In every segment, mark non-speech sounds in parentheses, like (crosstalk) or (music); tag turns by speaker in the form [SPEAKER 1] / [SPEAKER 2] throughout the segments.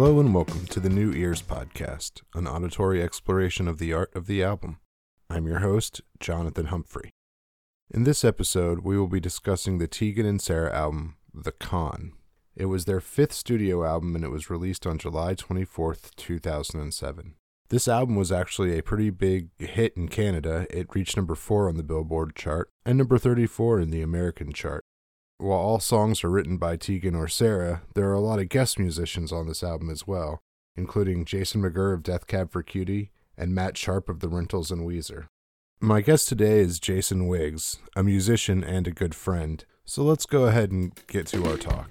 [SPEAKER 1] Hello and welcome to the New Ears Podcast, an auditory exploration of the art of the album. I'm your host, Jonathan Humphrey. In this episode, we will be discussing the Tegan and Sara album, The Con. It was their fifth studio album and it was released on July 24th, 2007. This album was actually a pretty big hit in Canada. It reached number 4 on the Billboard chart and number 34 in the American chart. While all songs are written by Tegan or Sara, there are a lot of guest musicians on this album as well, including Jason McGerr of Death Cab for Cutie and Matt Sharp of The Rentals and Weezer. My guest today is Jason Wiggs, a musician and a good friend. So let's go ahead and get to our talk.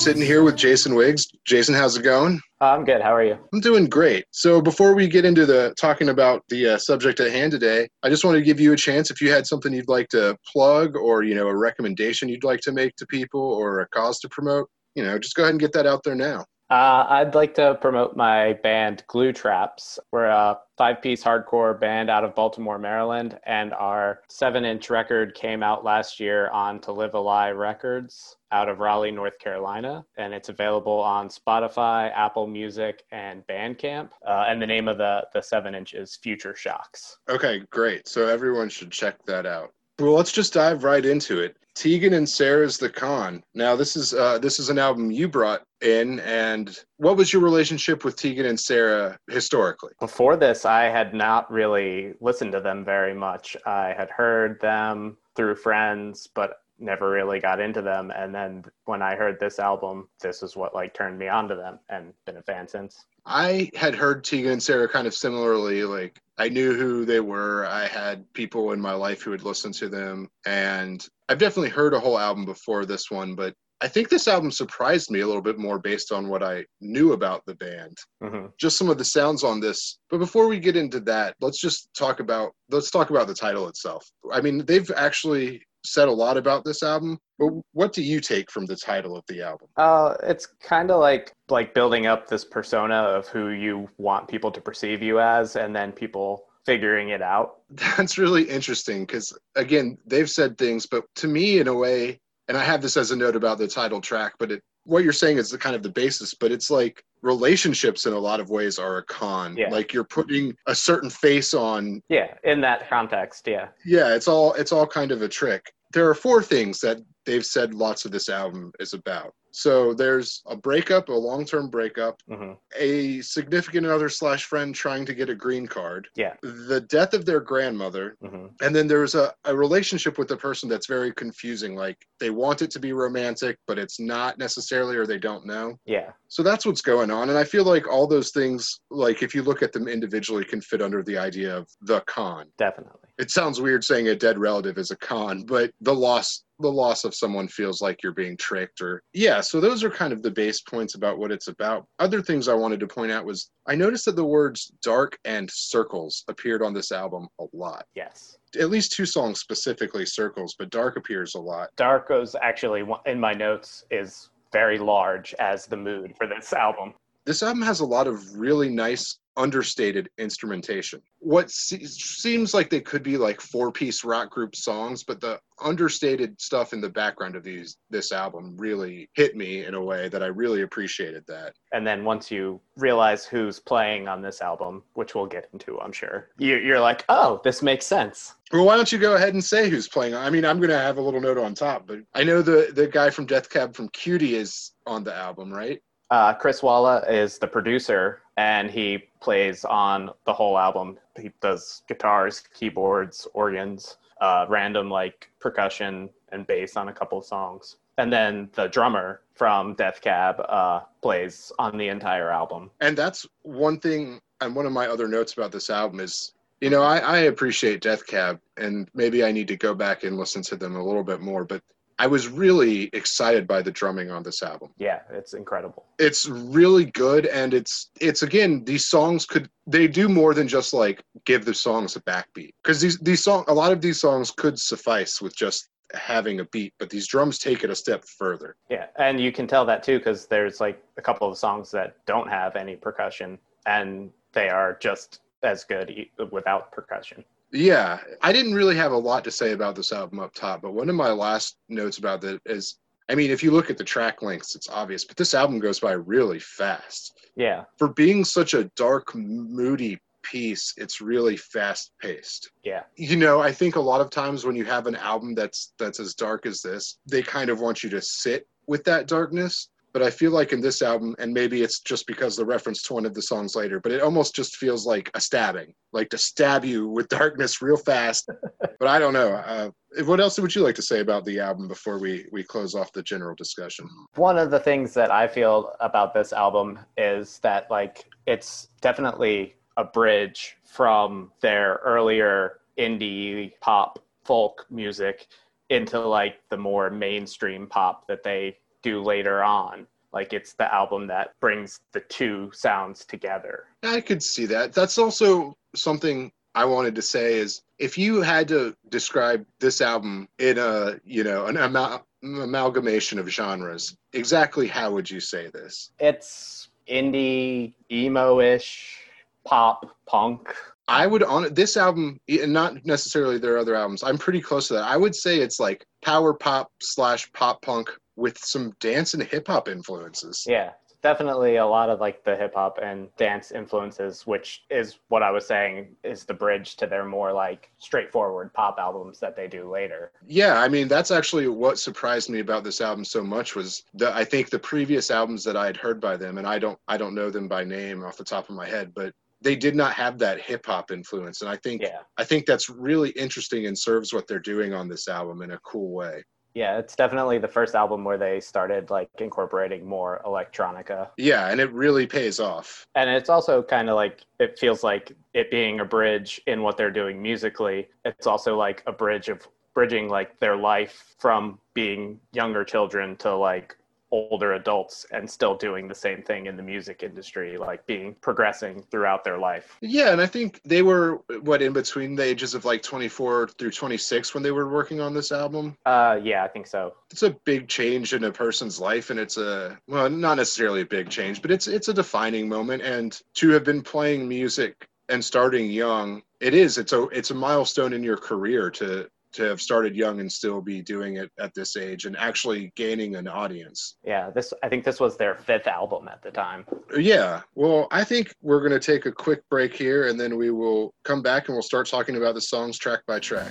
[SPEAKER 1] Sitting here with Jason Wiggs. Jason, how's it going?
[SPEAKER 2] I'm good. How are you?
[SPEAKER 1] I'm doing great. So before we get into the talking about the uh, subject at hand today, I just wanted to give you a chance if you had something you'd like to plug or, you know, a recommendation you'd like to make to people or a cause to promote, you know, just go ahead and get that out there now.
[SPEAKER 2] Uh, I'd like to promote my band Glue Traps. We're a five piece hardcore band out of Baltimore, Maryland, and our seven inch record came out last year on To Live a Lie Records out of Raleigh, North Carolina. And it's available on Spotify, Apple Music, and Bandcamp. Uh, and the name of the, the seven inch is Future Shocks.
[SPEAKER 1] Okay, great. So everyone should check that out. Well, let's just dive right into it. Tegan and Sara's The Con. Now, this is uh, this is an album you brought in, and what was your relationship with Tegan and Sara historically?
[SPEAKER 2] Before this, I had not really listened to them very much. I had heard them through friends, but never really got into them. And then when I heard this album, this is what like turned me on to them, and been a fan since.
[SPEAKER 1] I had heard Tegan and Sara kind of similarly. Like I knew who they were. I had people in my life who would listen to them, and I've definitely heard a whole album before this one. But I think this album surprised me a little bit more based on what I knew about the band. Mm-hmm. Just some of the sounds on this. But before we get into that, let's just talk about let's talk about the title itself. I mean, they've actually said a lot about this album, but what do you take from the title of the album?
[SPEAKER 2] Uh, it's kind of like like building up this persona of who you want people to perceive you as, and then people figuring it out. (laughs)
[SPEAKER 1] That's really interesting because again, they've said things, but to me, in a way, and I have this as a note about the title track, but it what you're saying is the kind of the basis, but it's like relationships in a lot of ways are a con. Yeah. Like you're putting a certain face on.
[SPEAKER 2] Yeah, in that context, yeah.
[SPEAKER 1] Yeah, it's all it's all kind of a trick. There are four things that they've said lots of this album is about. So there's a breakup, a long term breakup, mm-hmm. a significant other slash friend trying to get a green card,
[SPEAKER 2] yeah,
[SPEAKER 1] the death of their grandmother, mm-hmm. and then there's a, a relationship with the person that's very confusing. Like they want it to be romantic, but it's not necessarily, or they don't know.
[SPEAKER 2] Yeah.
[SPEAKER 1] So that's what's going on. And I feel like all those things, like if you look at them individually, can fit under the idea of the con.
[SPEAKER 2] Definitely.
[SPEAKER 1] It sounds weird saying a dead relative is a con, but the loss the loss of someone feels like you're being tricked or yeah so those are kind of the base points about what it's about. Other things i wanted to point out was i noticed that the words dark and circles appeared on this album a lot.
[SPEAKER 2] Yes.
[SPEAKER 1] At least two songs specifically circles but dark appears a lot.
[SPEAKER 2] Dark goes actually in my notes is very large as the mood for this album.
[SPEAKER 1] This album has a lot of really nice understated instrumentation. What se- seems like they could be like four piece rock group songs, but the understated stuff in the background of these this album really hit me in a way that I really appreciated that.
[SPEAKER 2] And then once you realize who's playing on this album, which we'll get into, I'm sure, you're like, oh, this makes sense.
[SPEAKER 1] Well, why don't you go ahead and say who's playing? I mean, I'm going to have a little note on top, but I know the the guy from Death Cab from Cutie is on the album, right?
[SPEAKER 2] Uh, Chris Walla is the producer, and he plays on the whole album. He does guitars, keyboards, organs, uh, random like percussion and bass on a couple of songs. And then the drummer from Death Cab uh, plays on the entire album.
[SPEAKER 1] And that's one thing. And one of my other notes about this album is you know, I, I, appreciate Death Cab, and maybe I need to go back and listen to them a little bit more. But I was really excited by the drumming on this album.
[SPEAKER 2] Yeah, it's incredible.
[SPEAKER 1] It's really good and it's it's again these songs could they do more than just like give the songs a backbeat. Cuz these these song a lot of these songs could suffice with just having a beat, but these drums take it a step further.
[SPEAKER 2] Yeah, and you can tell that too cuz there's like a couple of songs that don't have any percussion and they are just as good without percussion.
[SPEAKER 1] Yeah, I didn't really have a lot to say about this album up top, but one of my last notes about it is I mean, if you look at the track lengths, it's obvious, but this album goes by really fast.
[SPEAKER 2] Yeah.
[SPEAKER 1] For being such a dark, moody piece, it's really fast paced.
[SPEAKER 2] Yeah.
[SPEAKER 1] You know, I think a lot of times when you have an album that's that's as dark as this, they kind of want you to sit with that darkness but I feel like in this album, and maybe it's just because the reference to one of the songs later, but it almost just feels like a stabbing, like to stab you with darkness real fast. (laughs) but I don't know. Uh, what else would you like to say about the album before we we close off the general discussion?
[SPEAKER 2] One of the things that I feel about this album is that like it's definitely a bridge from their earlier indie pop folk music into like the more mainstream pop that they do later on. Like it's the album that brings the two sounds together.
[SPEAKER 1] I could see that. That's also something I wanted to say is if you had to describe this album in a, you know, an amal- amalgamation of genres, exactly how would you say this?
[SPEAKER 2] It's indie, emo-ish, pop, punk.
[SPEAKER 1] I would on this album, and not necessarily their other albums. I'm pretty close to that. I would say it's like power pop slash pop punk with some dance and hip hop influences.
[SPEAKER 2] Yeah, definitely a lot of like the hip hop and dance influences, which is what I was saying is the bridge to their more like straightforward pop albums that they do later.
[SPEAKER 1] Yeah, I mean that's actually what surprised me about this album so much was that I think the previous albums that I had heard by them, and I don't I don't know them by name off the top of my head, but they did not have that hip hop influence, and I think
[SPEAKER 2] yeah.
[SPEAKER 1] I think that's really interesting and serves what they're doing on this album in a cool way.
[SPEAKER 2] Yeah, it's definitely the first album where they started like incorporating more electronica.
[SPEAKER 1] Yeah, and it really pays off.
[SPEAKER 2] And it's also kind of like it feels like it being a bridge in what they're doing musically. It's also like a bridge of bridging like their life from being younger children to like older adults and still doing the same thing in the music industry, like being progressing throughout their life.
[SPEAKER 1] Yeah, and I think they were what in between the ages of like 24 through 26 when they were working on this album.
[SPEAKER 2] Uh, yeah, I think so.
[SPEAKER 1] It's a big change in a person's life, and it's a well, not necessarily a big change, but it's it's a defining moment. And to have been playing music and starting young, it is. It's a it's a milestone in your career to to have started young and still be doing it at this age and actually gaining an audience.
[SPEAKER 2] Yeah, this I think this was their fifth album at the time.
[SPEAKER 1] Yeah. Well, I think we're going to take a quick break here and then we will come back and we'll start talking about the songs track by track.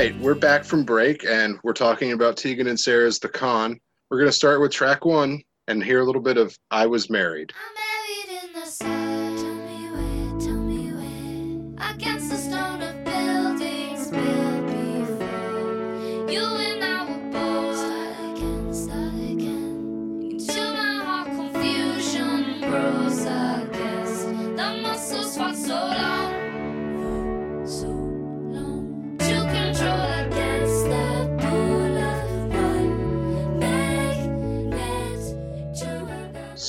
[SPEAKER 1] Right, we're back from break and we're talking about Tegan and Sara's The Con. We're going to start with track one and hear a little bit of I Was Married.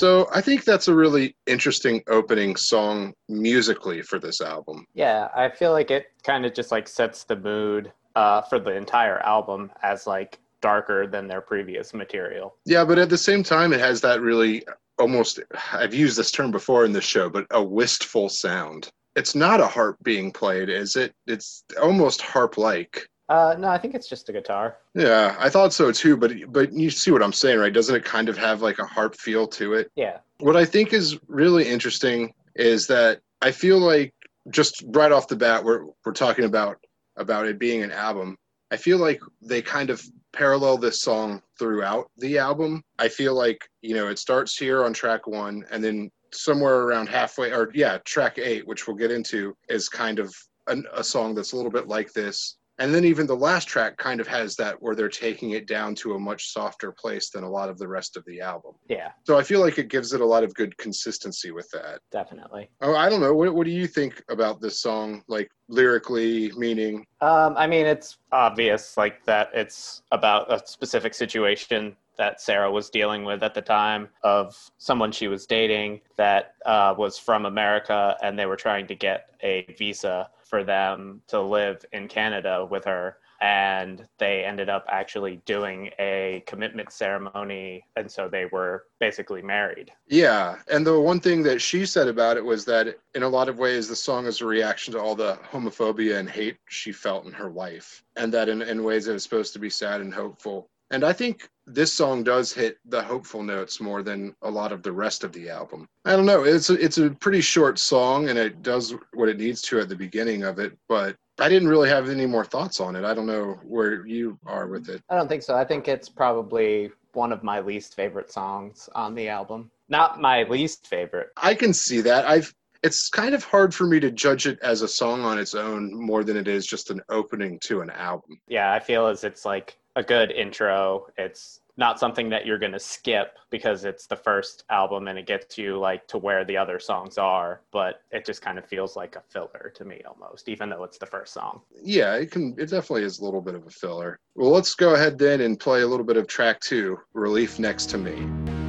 [SPEAKER 1] So I think that's a really interesting opening song musically for this album.
[SPEAKER 2] Yeah, I feel like it kind of just like sets the mood uh, for the entire album as like darker than their previous material.
[SPEAKER 1] Yeah, but at the same time, it has that really almost, I've used this term before in this show, but a wistful sound. It's not a harp being played, is it? It's almost harp like.
[SPEAKER 2] Uh, no, I think it's just a guitar.
[SPEAKER 1] Yeah, I thought so too. But but you see what I'm saying, right? Doesn't it kind of have like a harp feel to it?
[SPEAKER 2] Yeah.
[SPEAKER 1] What I think is really interesting is that I feel like just right off the bat, we're we're talking about about it being an album. I feel like they kind of parallel this song throughout the album. I feel like you know it starts here on track one, and then somewhere around halfway, or yeah, track eight, which we'll get into, is kind of an, a song that's a little bit like this and then even the last track kind of has that where they're taking it down to a much softer place than a lot of the rest of the album.
[SPEAKER 2] Yeah.
[SPEAKER 1] So I feel like it gives it a lot of good consistency with that.
[SPEAKER 2] Definitely.
[SPEAKER 1] Oh, I don't know. What, what do you think about this song, like lyrically, meaning?
[SPEAKER 2] Um, I mean, it's obvious, like that it's about a specific situation that Sara was dealing with at the time of someone she was dating that uh, was from America and they were trying to get a visa for them to live in Canada with her. And they ended up actually doing a commitment ceremony. And so they were basically married.
[SPEAKER 1] Yeah. And the one thing that she said about it was that in a lot of ways the song is a reaction to all the homophobia and hate she felt in her life. And that in, in ways it was supposed to be sad and hopeful. And I think this song does hit the hopeful notes more than a lot of the rest of the album. I don't know. It's a, it's a pretty short song and it does what it needs to at the beginning of it, but I didn't really have any more thoughts on it. I don't know where you are with it.
[SPEAKER 2] I don't think so. I think it's probably one of my least favorite songs on the album. Not my least favorite.
[SPEAKER 1] I can see that. I've it's kind of hard for me to judge it as a song on its own more than it is just an opening to an album.
[SPEAKER 2] Yeah, I feel as it's like a good intro. It's not something that you're going to skip because it's the first album and it gets you like to where the other songs are but it just kind of feels like a filler to me almost even though it's the first song.
[SPEAKER 1] Yeah it can it definitely is a little bit of a filler. Well let's go ahead then and play a little bit of track two relief next to me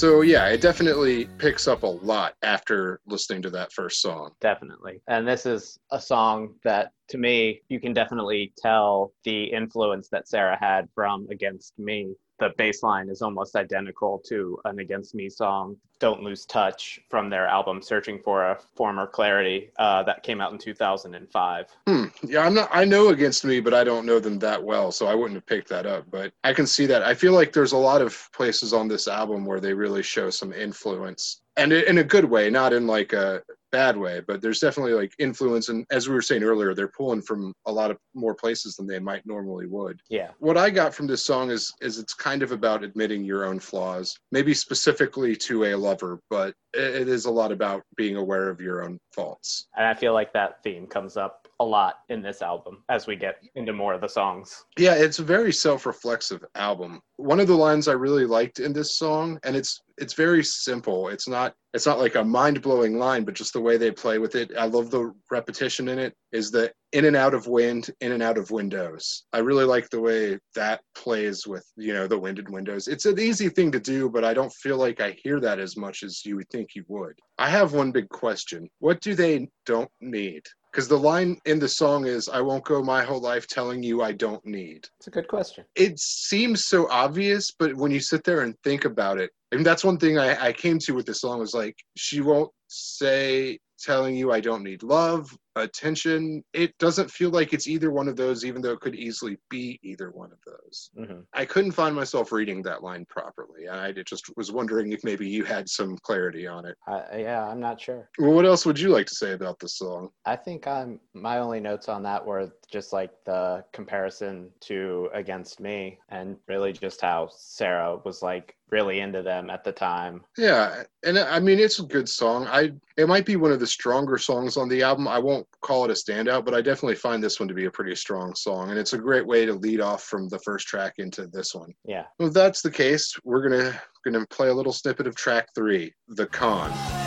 [SPEAKER 1] So yeah, it definitely picks up a lot after listening to that first song.
[SPEAKER 2] Definitely. And this is a song that to me you can definitely tell the influence that Sara had from Against Me the bass line is almost identical to an Against Me song, Don't Lose Touch, from their album Searching for a Former Clarity uh, that came out in 2005.
[SPEAKER 1] Hmm. Yeah, I'm not, I know Against Me, but I don't know them that well, so I wouldn't have picked that up. But I can see that. I feel like there's a lot of places on this album where they really show some influence and in a good way, not in like a bad way, but there's definitely like influence. And as we were saying earlier, they're pulling from a lot of more places than they might normally would.
[SPEAKER 2] Yeah.
[SPEAKER 1] What I got from this song is is it's kind of about admitting your own flaws, maybe specifically to a lover, but it is a lot about being aware of your own faults.
[SPEAKER 2] And I feel like that theme comes up a lot in this album as we get into more of the songs.
[SPEAKER 1] Yeah, it's a very self-reflexive album. One of the lines I really liked in this song, and it's it's very simple. It's not it's not like a mind-blowing line, but just the way they play with it. I love the repetition in it. Is the in and out of wind, in and out of windows. I really like the way that plays with you know the winded windows. It's an easy thing to do, but I don't feel like I hear that as much as you would think you would. I have one big question. What do they don't need? Because the line in the song is i won't go my whole life telling you i don't need.
[SPEAKER 2] It's a good question.
[SPEAKER 1] It seems so obvious but when you sit there and think about it and that's one thing I, I came to with this song was like she won't say telling you I don't need love, attention. It doesn't feel like it's either one of those, even though it could easily be either one of those. Mm-hmm. I couldn't find myself reading that line properly. I just was wondering if maybe you had some clarity on it.
[SPEAKER 2] Uh, yeah, I'm not sure.
[SPEAKER 1] Well, what else would you like to say about this song?
[SPEAKER 2] I think I'm my only notes on that were just like the comparison to Against Me, and really just how Sara was like really into them at the time.
[SPEAKER 1] Yeah, and I mean it's a good song. I it might be one of the stronger songs on the album. I won't call it a standout, but I definitely find this one to be a pretty strong song, and it's a great way to lead off from the first track into this one.
[SPEAKER 2] Yeah.
[SPEAKER 1] Well, if that's the case, we're gonna gonna play a little snippet of track three, "The Con."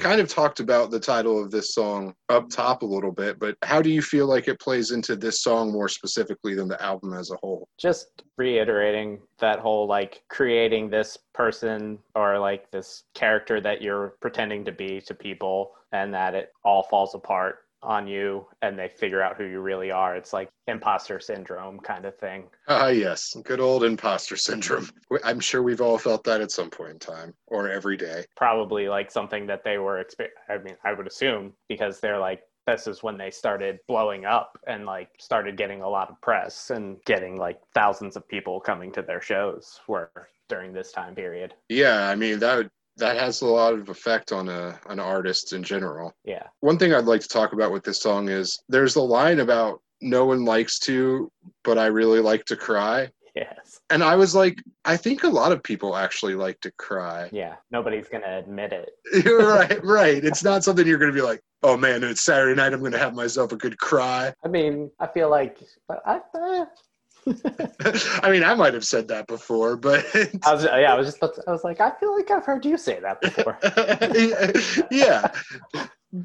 [SPEAKER 1] Kind of talked about the title of this song up top a little bit, but how do you feel like it plays into this song more specifically than the album as a whole?
[SPEAKER 2] Just reiterating that whole like creating this person or like this character that you're pretending to be to people and that it all falls apart on you and they figure out who you really are. It's like imposter syndrome kind of thing.
[SPEAKER 1] Ah, uh, yes. Good old imposter syndrome. I'm sure we've all felt that at some point in time or every day.
[SPEAKER 2] Probably like something that they were, exper- I mean, I would assume because they're like, this is when they started blowing up and like started getting a lot of press and getting like thousands of people coming to their shows were during this time period.
[SPEAKER 1] Yeah, I mean that that has a lot of effect on a an artist in general.
[SPEAKER 2] Yeah.
[SPEAKER 1] One thing I'd like to talk about with this song is there's a line about no one likes to, but I really like to cry.
[SPEAKER 2] Yes.
[SPEAKER 1] And I was like, I think a lot of people actually like to cry.
[SPEAKER 2] Yeah. Nobody's going to admit it. (laughs)
[SPEAKER 1] right, right. It's not something you're going to be like, oh man, it's Saturday night. I'm going to have myself a good cry.
[SPEAKER 2] I mean, I feel like, I, uh, (laughs)
[SPEAKER 1] I mean, I might have said that before, but
[SPEAKER 2] I was, yeah, I was just, I was like, I feel like I've heard you say that before. (laughs)
[SPEAKER 1] yeah,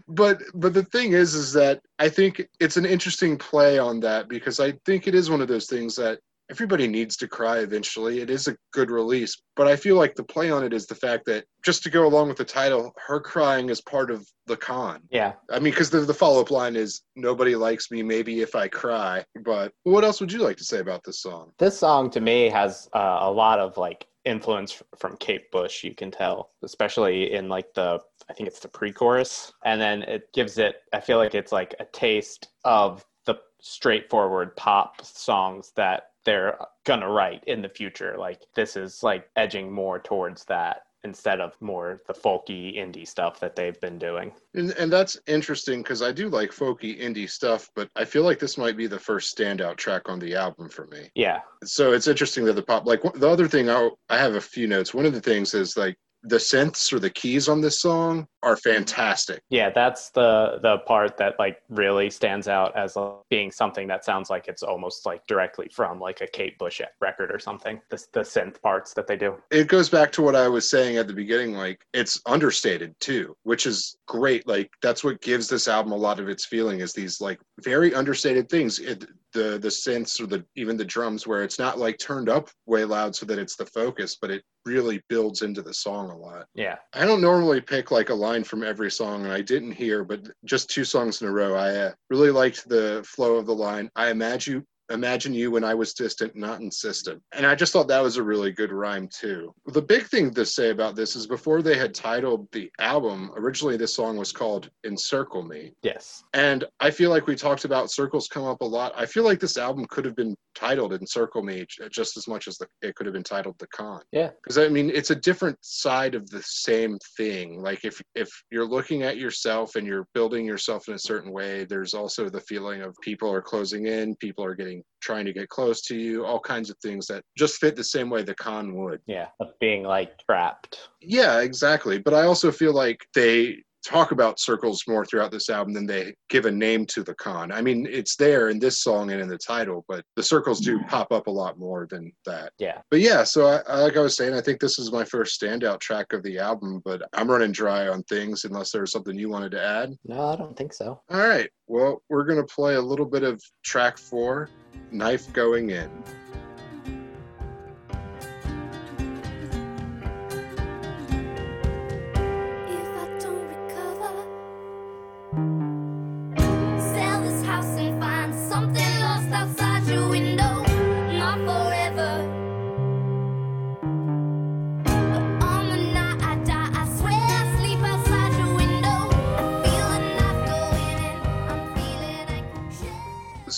[SPEAKER 1] but but the thing is, is that I think it's an interesting play on that because I think it is one of those things that everybody needs to cry eventually. It is a good release, but I feel like the play on it is the fact that just to go along with the title, her crying is part of the con.
[SPEAKER 2] Yeah.
[SPEAKER 1] I mean, because the, the follow up line is nobody likes me, maybe if I cry. But what else would you like to say about this song?
[SPEAKER 2] This song to me has uh, a lot of like influence from Kate Bush, you can tell, especially in like the, I think it's the pre chorus. And then it gives it, I feel like it's like a taste of the straightforward pop songs that they're gonna write in the future. Like this is like edging more towards that instead of more the folky indie stuff that they've been doing.
[SPEAKER 1] And, and that's interesting because I do like folky indie stuff, but I feel like this might be the first standout track on the album for me.
[SPEAKER 2] Yeah.
[SPEAKER 1] So it's interesting that the pop, like the other thing, I, I have a few notes. One of the things is like the synths or the keys on this song are fantastic.
[SPEAKER 2] Yeah, that's the the part that like really stands out as being something that sounds like it's almost like directly from like a Kate Bush record or something. The the synth parts that they do.
[SPEAKER 1] It goes back to what I was saying at the beginning like it's understated too, which is great. Like that's what gives this album a lot of its feeling is these like very understated things. It, the the synths or the even the drums where it's not like turned up way loud so that it's the focus, but it really builds into the song a lot.
[SPEAKER 2] Yeah.
[SPEAKER 1] I don't normally pick like a line from every song, and I didn't hear, but just two songs in a row. I uh, really liked the flow of the line. I imagine imagine you when I was distant, not insistent. And I just thought that was a really good rhyme too. The big thing to say about this is before they had titled the album, originally this song was called Encircle Me.
[SPEAKER 2] Yes.
[SPEAKER 1] And I feel like we talked about circles come up a lot. I feel like this album could have been titled Encircle Me just as much as the, it could have been titled The Con.
[SPEAKER 2] Yeah.
[SPEAKER 1] Because I mean, it's a different side of the same thing. Like if if you're looking at yourself and you're building yourself in a certain way, there's also the feeling of people are closing in, people are getting trying to get close to you, all kinds of things that just fit the same way the con would.
[SPEAKER 2] Yeah, of being like trapped.
[SPEAKER 1] Yeah, exactly. But I also feel like they talk about circles more throughout this album than they give a name to the con. I mean, it's there in this song and in the title, but the circles do pop up a lot more than that.
[SPEAKER 2] Yeah.
[SPEAKER 1] But yeah, so I, like I was saying, I think this is my first standout track of the album, but I'm running dry on things unless there's something you wanted to add.
[SPEAKER 2] No, I don't think so.
[SPEAKER 1] All right. Well, we're going to play a little bit of track four, Knife Going In.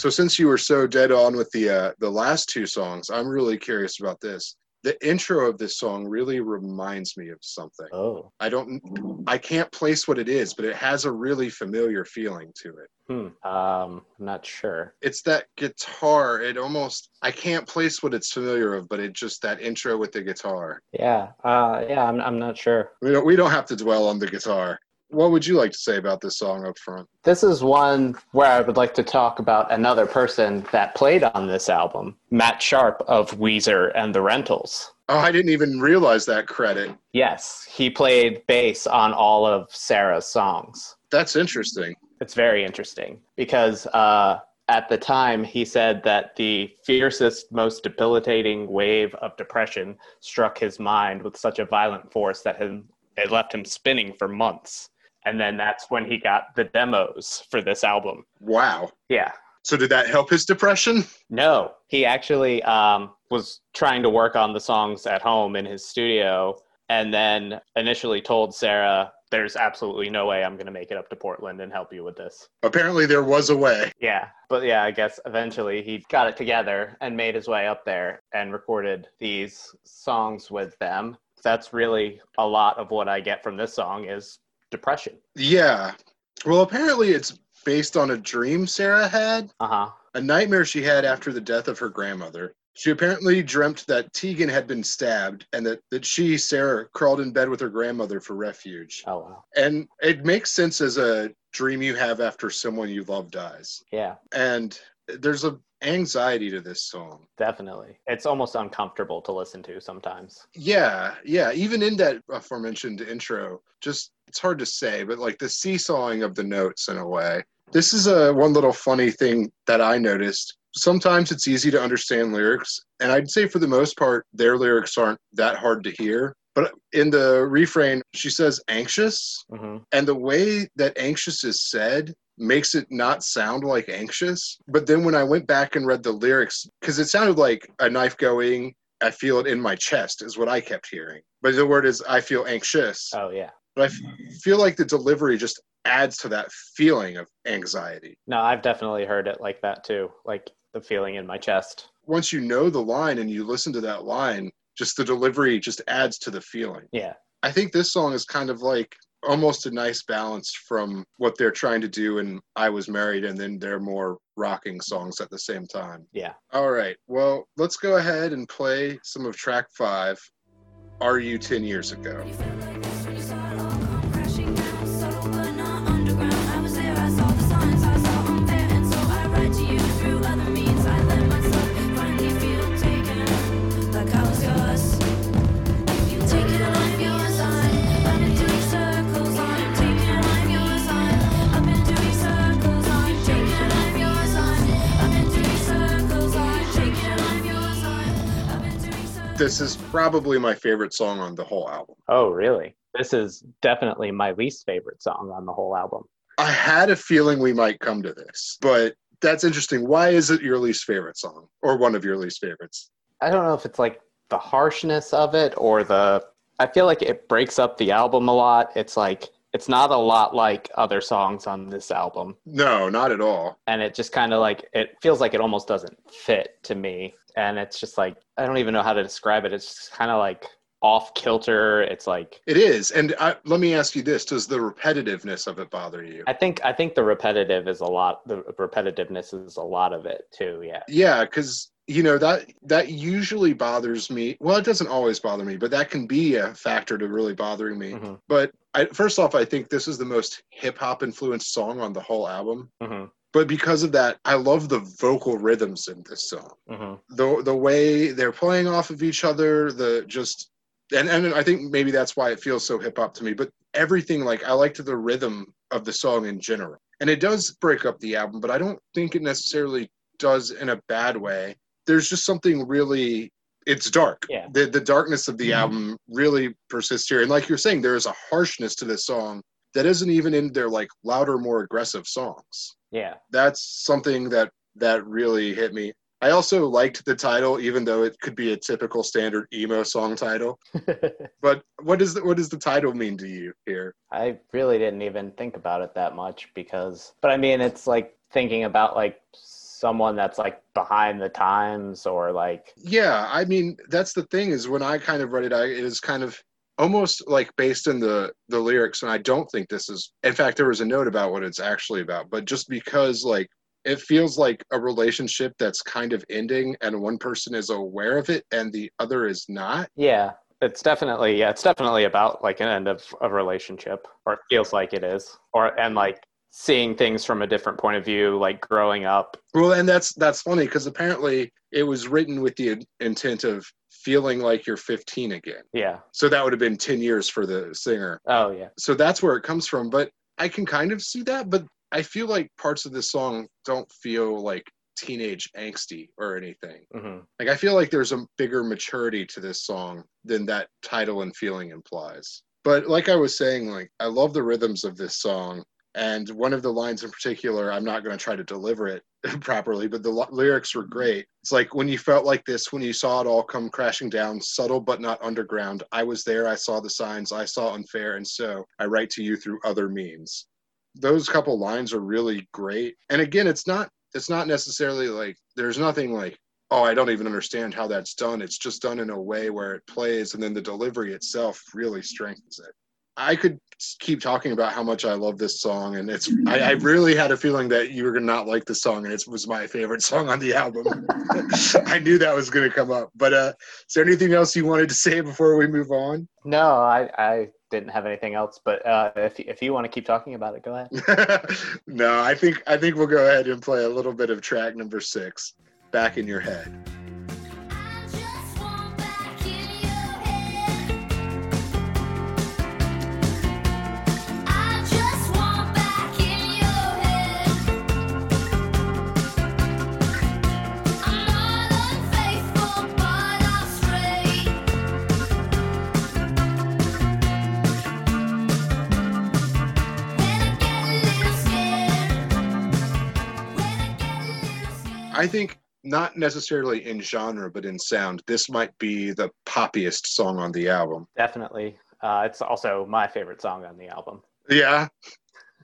[SPEAKER 1] So since you were so dead on with the uh, the last two songs, I'm really curious about this. The intro of this song really reminds me of something.
[SPEAKER 2] Oh,
[SPEAKER 1] I don't, I can't place what it is, but it has a really familiar feeling to it.
[SPEAKER 2] Hmm. Um, I'm not sure.
[SPEAKER 1] It's that guitar. It almost, I can't place what it's familiar of, but it just that intro with the guitar.
[SPEAKER 2] Yeah. Uh, yeah. I'm, I'm not sure.
[SPEAKER 1] We don't, we don't have to dwell on the guitar what would you like to say about this song up front?
[SPEAKER 2] This is one where I would like to talk about another person that played on this album, Matt Sharp of Weezer and the Rentals.
[SPEAKER 1] Oh, I didn't even realize that credit.
[SPEAKER 2] Yes, he played bass on all of Sara's songs.
[SPEAKER 1] That's interesting.
[SPEAKER 2] It's very interesting because uh, at the time he said that the fiercest, most debilitating wave of depression struck his mind with such a violent force that it left him spinning for months And then that's when he got the demos for this album.
[SPEAKER 1] Wow.
[SPEAKER 2] Yeah.
[SPEAKER 1] So did that help his depression?
[SPEAKER 2] No, he actually um, was trying to work on the songs at home in his studio and then initially told Sara, there's absolutely no way I'm going to make it up to Portland and help you with this.
[SPEAKER 1] Apparently there was a way.
[SPEAKER 2] Yeah. But yeah, I guess eventually he got it together and made his way up there and recorded these songs with them. That's really a lot of what I get from this song is depression.
[SPEAKER 1] Yeah. Well, apparently it's based on a dream Sara had,
[SPEAKER 2] Uh-huh.
[SPEAKER 1] a nightmare she had after the death of her grandmother. She apparently dreamt that Tegan had been stabbed and that, that she, Sara, crawled in bed with her grandmother for refuge.
[SPEAKER 2] Oh wow.
[SPEAKER 1] And it makes sense as a dream you have after someone you love dies.
[SPEAKER 2] Yeah,
[SPEAKER 1] And there's a anxiety to this song.
[SPEAKER 2] definitely. It's almost uncomfortable to listen to sometimes.
[SPEAKER 1] Yeah, yeah. Even in that aforementioned intro, just it's hard to say, but like the seesawing of the notes in a way. This is a one little funny thing that I noticed. Sometimes it's easy to understand lyrics, and I'd say for the most part, their lyrics aren't that hard to hear. But in the refrain, she says anxious,
[SPEAKER 2] hmm
[SPEAKER 1] and the way that anxious is said makes it not sound like anxious. But then when I went back and read the lyrics, because it sounded like a knife going, I feel it in my chest, is what I kept hearing. But the word is, I feel anxious.
[SPEAKER 2] Oh yeah.
[SPEAKER 1] But I f- feel like the delivery just adds to that feeling of anxiety.
[SPEAKER 2] No, I've definitely heard it like that too. Like the feeling in my chest.
[SPEAKER 1] Once you know the line and you listen to that line, just the delivery just adds to the feeling.
[SPEAKER 2] Yeah.
[SPEAKER 1] I think this song is kind of like almost a nice balance from what they're trying to do in I Was Married and then their more rocking songs at the same time.
[SPEAKER 2] Yeah.
[SPEAKER 1] All right. Well, let's go ahead and play some of track five, Are You 10 Years Ago?
[SPEAKER 3] This
[SPEAKER 1] is probably my favorite song on the whole album.
[SPEAKER 2] Oh really? This is definitely my least favorite song on the whole album.
[SPEAKER 1] I had a feeling we might come to this, but that's interesting. Why is it your least favorite song or one of your least favorites?
[SPEAKER 2] I don't know if it's like the harshness of it or the I feel like it breaks up the album a lot. It's like it's not a lot like other songs on this album.
[SPEAKER 1] No, not at all.
[SPEAKER 2] And it just kind of like it feels like it almost doesn't fit to me. And it's just like I don't even know how to describe it. It's kind of like off kilter. It's like
[SPEAKER 1] It is. And I, let me ask you this Does the repetitiveness of it bother you?
[SPEAKER 2] I think I think the repetitive is a lot the repetitiveness is a lot of it too, yeah.
[SPEAKER 1] Yeah, because you know that that usually bothers me. Well, it doesn't always bother me, but that can be a factor to really bothering me.
[SPEAKER 2] Mhm.
[SPEAKER 1] But I, first off, I think this is the most hip hop influenced song on the whole album.
[SPEAKER 2] Mhm.
[SPEAKER 1] But because of that, I love the vocal rhythms in this song.
[SPEAKER 2] Mhm.
[SPEAKER 1] The the way they're playing off of each other, the just and and I think maybe that's why it feels so hip hop to me. But everything like I liked the rhythm of the song in general, and it does break up the album, but I don't think it necessarily does in a bad way. There's just something really. It's dark.
[SPEAKER 2] Yeah.
[SPEAKER 1] The the darkness of the
[SPEAKER 2] Mhm.
[SPEAKER 1] album really persists here, and like you're saying, there is a harshness to this song that isn't even in their like louder, more aggressive songs
[SPEAKER 2] Yeah.
[SPEAKER 1] that's something that that really hit me. I also liked the title, even though it could be a typical standard emo song title. (laughs) But what does the, what does the title mean to you here?
[SPEAKER 2] I really didn't even think about it that much because, but I mean, it's like thinking about like someone that's like behind the times or like,
[SPEAKER 1] Yeah, I mean that's the thing is when I kind of read it, I it is kind of almost like based in the the lyrics, and I don't think this is. In fact, there was a note about what it's actually about, but just because like it feels like a relationship that's kind of ending, and one person is aware of it and the other is not.
[SPEAKER 2] yeah, it's definitely, yeah, it's definitely about like an end of a relationship or it feels like it is. Or, and like seeing things from a different point of view, like growing up.
[SPEAKER 1] Well, and that's that's funny because apparently it was written with the in- intent of feeling like you're 15 again.
[SPEAKER 2] Yeah.
[SPEAKER 1] So that would have been 10 years for the singer.
[SPEAKER 2] Oh, yeah.
[SPEAKER 1] So that's where it comes from. But I can kind of see that. But I feel like parts of this song don't feel like teenage angsty or anything.
[SPEAKER 2] hmm
[SPEAKER 1] Like I feel like there's a bigger maturity to this song than that title and feeling implies. But like I was saying, like I love the rhythms of this song. And one of the lines in particular, I'm not going to try to deliver it (laughs) properly, but the lo- lyrics were mm-hmm. great. It's like when you felt like this, when you saw it all come crashing down, subtle but not underground. I was there, I saw the signs, I saw unfair, and so I write to you through other means. Those couple lines are really great. And again, it's not it's not necessarily like there's nothing like oh i don't even understand how that's done it's just done in a way where it plays and then the delivery itself really strengthens it i could keep talking about how much i love this song and it's i, I really had a feeling that you were gonna not like the song and it was my favorite song on the album. (laughs) I knew that was gonna come up but uh is there anything else you wanted to say before we move on?
[SPEAKER 2] No, I, I didn't have anything else, but uh, if, if you want to keep talking about it, go ahead. (laughs)
[SPEAKER 1] no i think i think we'll go ahead and play a little bit of track number six back in your head
[SPEAKER 3] I
[SPEAKER 1] think not necessarily in genre, but in sound, this might be the poppiest song on the album.
[SPEAKER 2] Definitely. Uh, it's also my favorite song on the album.
[SPEAKER 1] Yeah.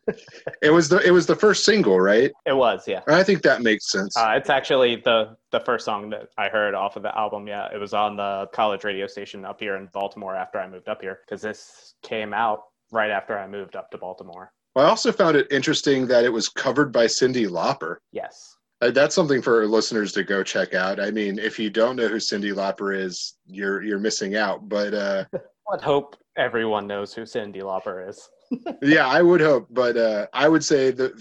[SPEAKER 1] (laughs) it was the it was the first single, right?
[SPEAKER 2] It was, yeah.
[SPEAKER 1] I think that makes sense.
[SPEAKER 2] Uh, it's actually the the first song that I heard off of the album. Yeah, it was on the college radio station up here in Baltimore after I moved up here because this came out right after I moved up to Baltimore.
[SPEAKER 1] I also found it interesting that it was covered by Cyndi Lauper.
[SPEAKER 2] Yes.
[SPEAKER 1] Uh, That's something for listeners to go check out. I mean, if you don't know who Cyndi Lauper is, you're you're missing out. But uh, (laughs)
[SPEAKER 2] I'd hope everyone knows who Cyndi Lauper is. (laughs)
[SPEAKER 1] yeah, I would hope. But uh, I would say that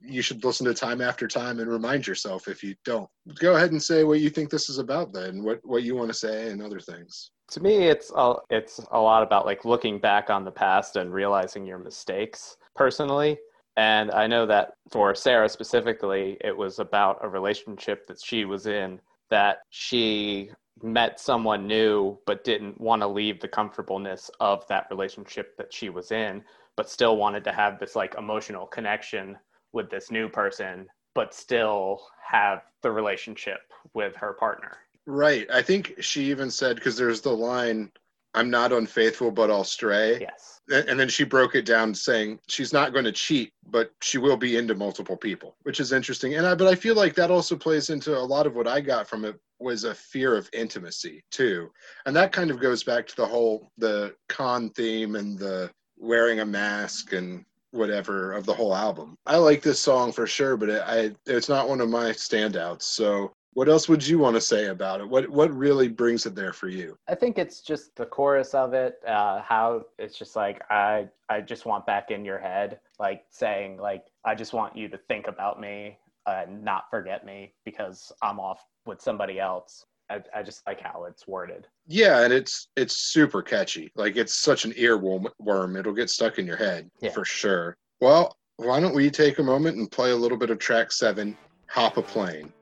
[SPEAKER 1] you should listen to time after time and remind yourself if you don't. Go ahead and say what you think this is about, then what what you want to say and other things.
[SPEAKER 2] To me, it's a, it's a lot about like looking back on the past and realizing your mistakes personally. And I know that for Sara specifically, it was about a relationship that she was in that she met someone new but didn't want to leave the comfortableness of that relationship that she was in but still wanted to have this like emotional connection with this new person but still have the relationship with her partner
[SPEAKER 1] Right. I think she even said because there's the line, "I'm not unfaithful, but I'll stray."
[SPEAKER 2] yes
[SPEAKER 1] And then she broke it down saying she's not going to cheat, but she will be into multiple people, which is interesting. And I, but I feel like that also plays into a lot of what I got from it was a fear of intimacy too, and that kind of goes back to the whole the con theme and the wearing a mask and whatever of the whole album. I like this song for sure, but it, I it's not one of my standouts. So. What else would you want to say about it? What what really brings it there for you?
[SPEAKER 2] I think it's just the chorus of it, uh, how it's just like I I just want back in your head, like saying like I just want you to think about me and not forget me because I'm off with somebody else. I, I just like how it's worded.
[SPEAKER 1] Yeah, and it's it's super catchy. Like it's such an earworm. Worm. It'll get stuck in your head
[SPEAKER 2] Yeah.
[SPEAKER 1] for sure. Well, why don't we take a moment and play a little bit of track seven, "Hop a Plane."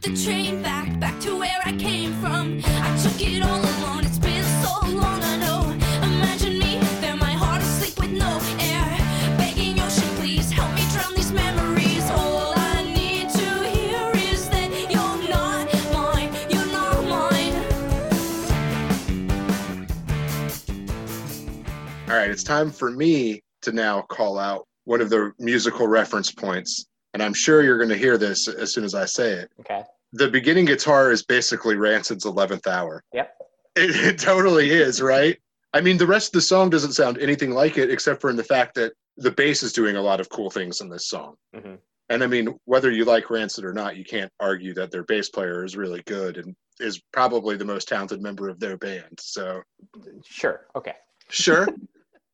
[SPEAKER 3] The train back, back to where I came from. I took it all alone. It's been so long, I know. Imagine me there, my heart asleep with no air. Begging ocean, please help me drown these memories. All I need to hear is that you're not mine. You're not mine.
[SPEAKER 1] All right, it's time for me to now call out one of the musical reference points, and I'm sure you're going to hear this as soon as I say it.
[SPEAKER 2] Okay.
[SPEAKER 1] The beginning guitar is basically Rancid's "11th Hour."
[SPEAKER 2] Yep.
[SPEAKER 1] It, it totally is, right? I mean, the rest of the song doesn't sound anything like it, except for in the fact that the bass is doing a lot of cool things in this song.
[SPEAKER 2] hmm
[SPEAKER 1] And I mean, whether you like Rancid or not, you can't argue that their bass player is really good and is probably the most talented member of their band. So,
[SPEAKER 2] Sure. Okay.
[SPEAKER 1] sure. (laughs)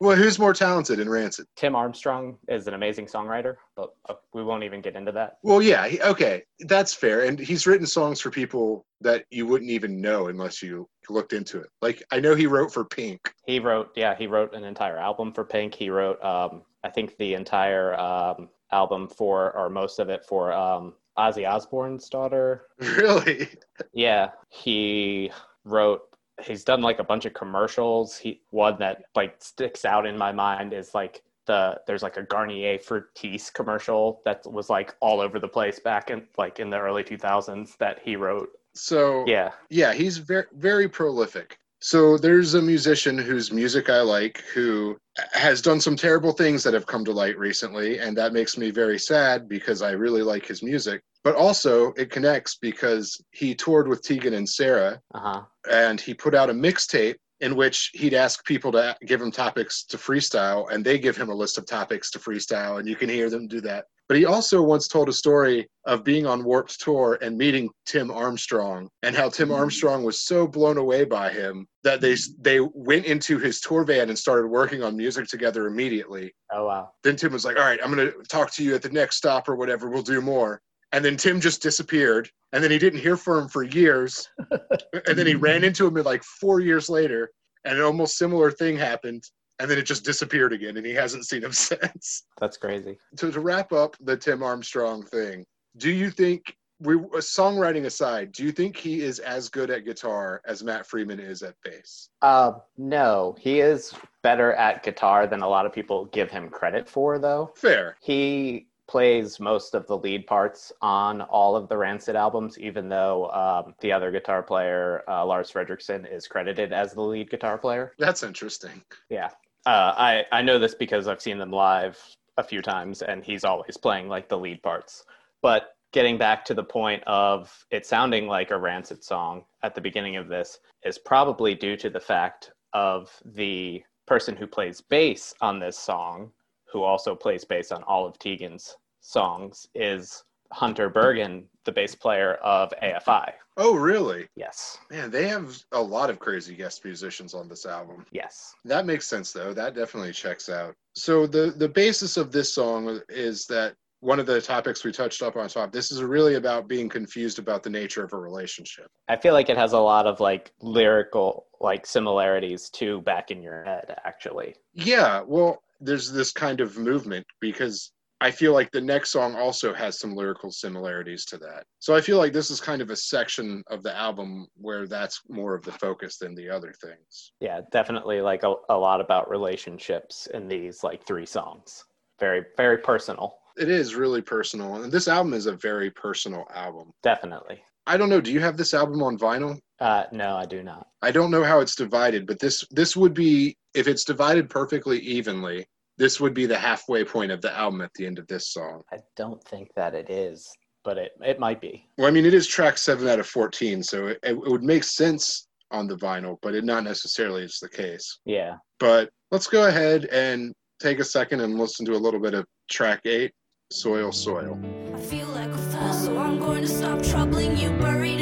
[SPEAKER 1] well, who's more talented in Rancid?
[SPEAKER 2] Tim Armstrong is an amazing songwriter, but uh, we won't even get into that.
[SPEAKER 1] Well, yeah, he- okay, that's fair. And he's written songs for people that you wouldn't even know unless you looked into it. Like, I know he wrote for Pink.
[SPEAKER 2] He wrote, yeah, he wrote an entire album for Pink. He wrote, um, I think, the entire um, album for, or most of it for um, Ozzy Osbourne's daughter. (laughs)
[SPEAKER 1] Really?
[SPEAKER 2] Yeah, he wrote. He's done like a bunch of commercials. He one that like sticks out in my mind is like the there's like a Garnier Fructis commercial that was like all over the place back in like in the early 2000s that he wrote.
[SPEAKER 1] So
[SPEAKER 2] Yeah,
[SPEAKER 1] yeah, he's very very prolific. So there's a musician whose music I like who has done some terrible things that have come to light recently, and that makes me very sad because I really like his music. But also it connects because he toured with Tegan and Sara,
[SPEAKER 2] uh huh.
[SPEAKER 1] and he put out a mixtape in which he'd ask people to give him topics to freestyle, and they give him a list of topics to freestyle, and you can hear them do that. But he also once told a story of being on Warped Tour and meeting Tim Armstrong, and how Tim Armstrong was so blown away by him that they they went into his tour van and started working on music together immediately.
[SPEAKER 2] Oh wow.
[SPEAKER 1] Then Tim was like, "All right, I'm going to talk to you at the next stop or whatever. We'll do more." And then Tim just disappeared, and then he didn't hear from him for years. and then he (laughs) ran into him like four years later, and an almost similar thing happened, and then it just disappeared again, and he hasn't seen him (laughs) since.
[SPEAKER 2] That's crazy.
[SPEAKER 1] So to wrap up the Tim Armstrong thing, do you think we songwriting aside, do you think he is as good at guitar as Matt Freeman is at bass?
[SPEAKER 2] Uh, no, he is better at guitar than a lot of people give him credit for, though.
[SPEAKER 1] Fair.
[SPEAKER 2] He plays most of the lead parts on all of the Rancid albums, even though um, the other guitar player, uh, Lars Frederiksen, is credited as the lead guitar player.
[SPEAKER 1] That's interesting.
[SPEAKER 2] Yeah. Uh, I, I know this because I've seen them live a few times, and he's always playing like the lead parts. But getting back to the point of it sounding like a Rancid song at the beginning of this is probably due to the fact of the person who plays bass on this song, who also plays bass on all of Tegan's songs, is Hunter Burgan, the bass player of AFI.
[SPEAKER 1] Oh, really?
[SPEAKER 2] Yes.
[SPEAKER 1] Man, they have a lot of crazy guest musicians on this album.
[SPEAKER 2] Yes.
[SPEAKER 1] That makes sense though. That definitely checks out. So the the basis of this song is that one of the topics we touched up on top. This is really about being confused about the nature of a relationship.
[SPEAKER 2] I feel like it has a lot of like lyrical like similarities to Back in Your Head, actually.
[SPEAKER 1] Yeah, well, there's this kind of movement because I feel like the next song also has some lyrical similarities to that. So I feel like this is kind of a section of the album where that's more of the focus than the other things.
[SPEAKER 2] Yeah, definitely like a, a lot about relationships in these like three songs. Very, very personal.
[SPEAKER 1] It is really personal, and this album is a very personal album.
[SPEAKER 2] Definitely.
[SPEAKER 1] I don't know. Do you have this album on vinyl?
[SPEAKER 2] Uh, no, I do not.
[SPEAKER 1] I don't know how it's divided, but this this would be if it's divided perfectly evenly. This would be the halfway point of the album at the end of this song.
[SPEAKER 2] I don't think that it is, but it, it might be.
[SPEAKER 1] Well, I mean, it is track seven out of fourteen, so it, it would make sense on the vinyl, but it not necessarily is the case.
[SPEAKER 2] Yeah.
[SPEAKER 1] But let's go ahead and take a second and listen to a little bit of track eight, "Soil Soil."
[SPEAKER 4] I feel like a fool, so I'm going to stop troubling you. Buried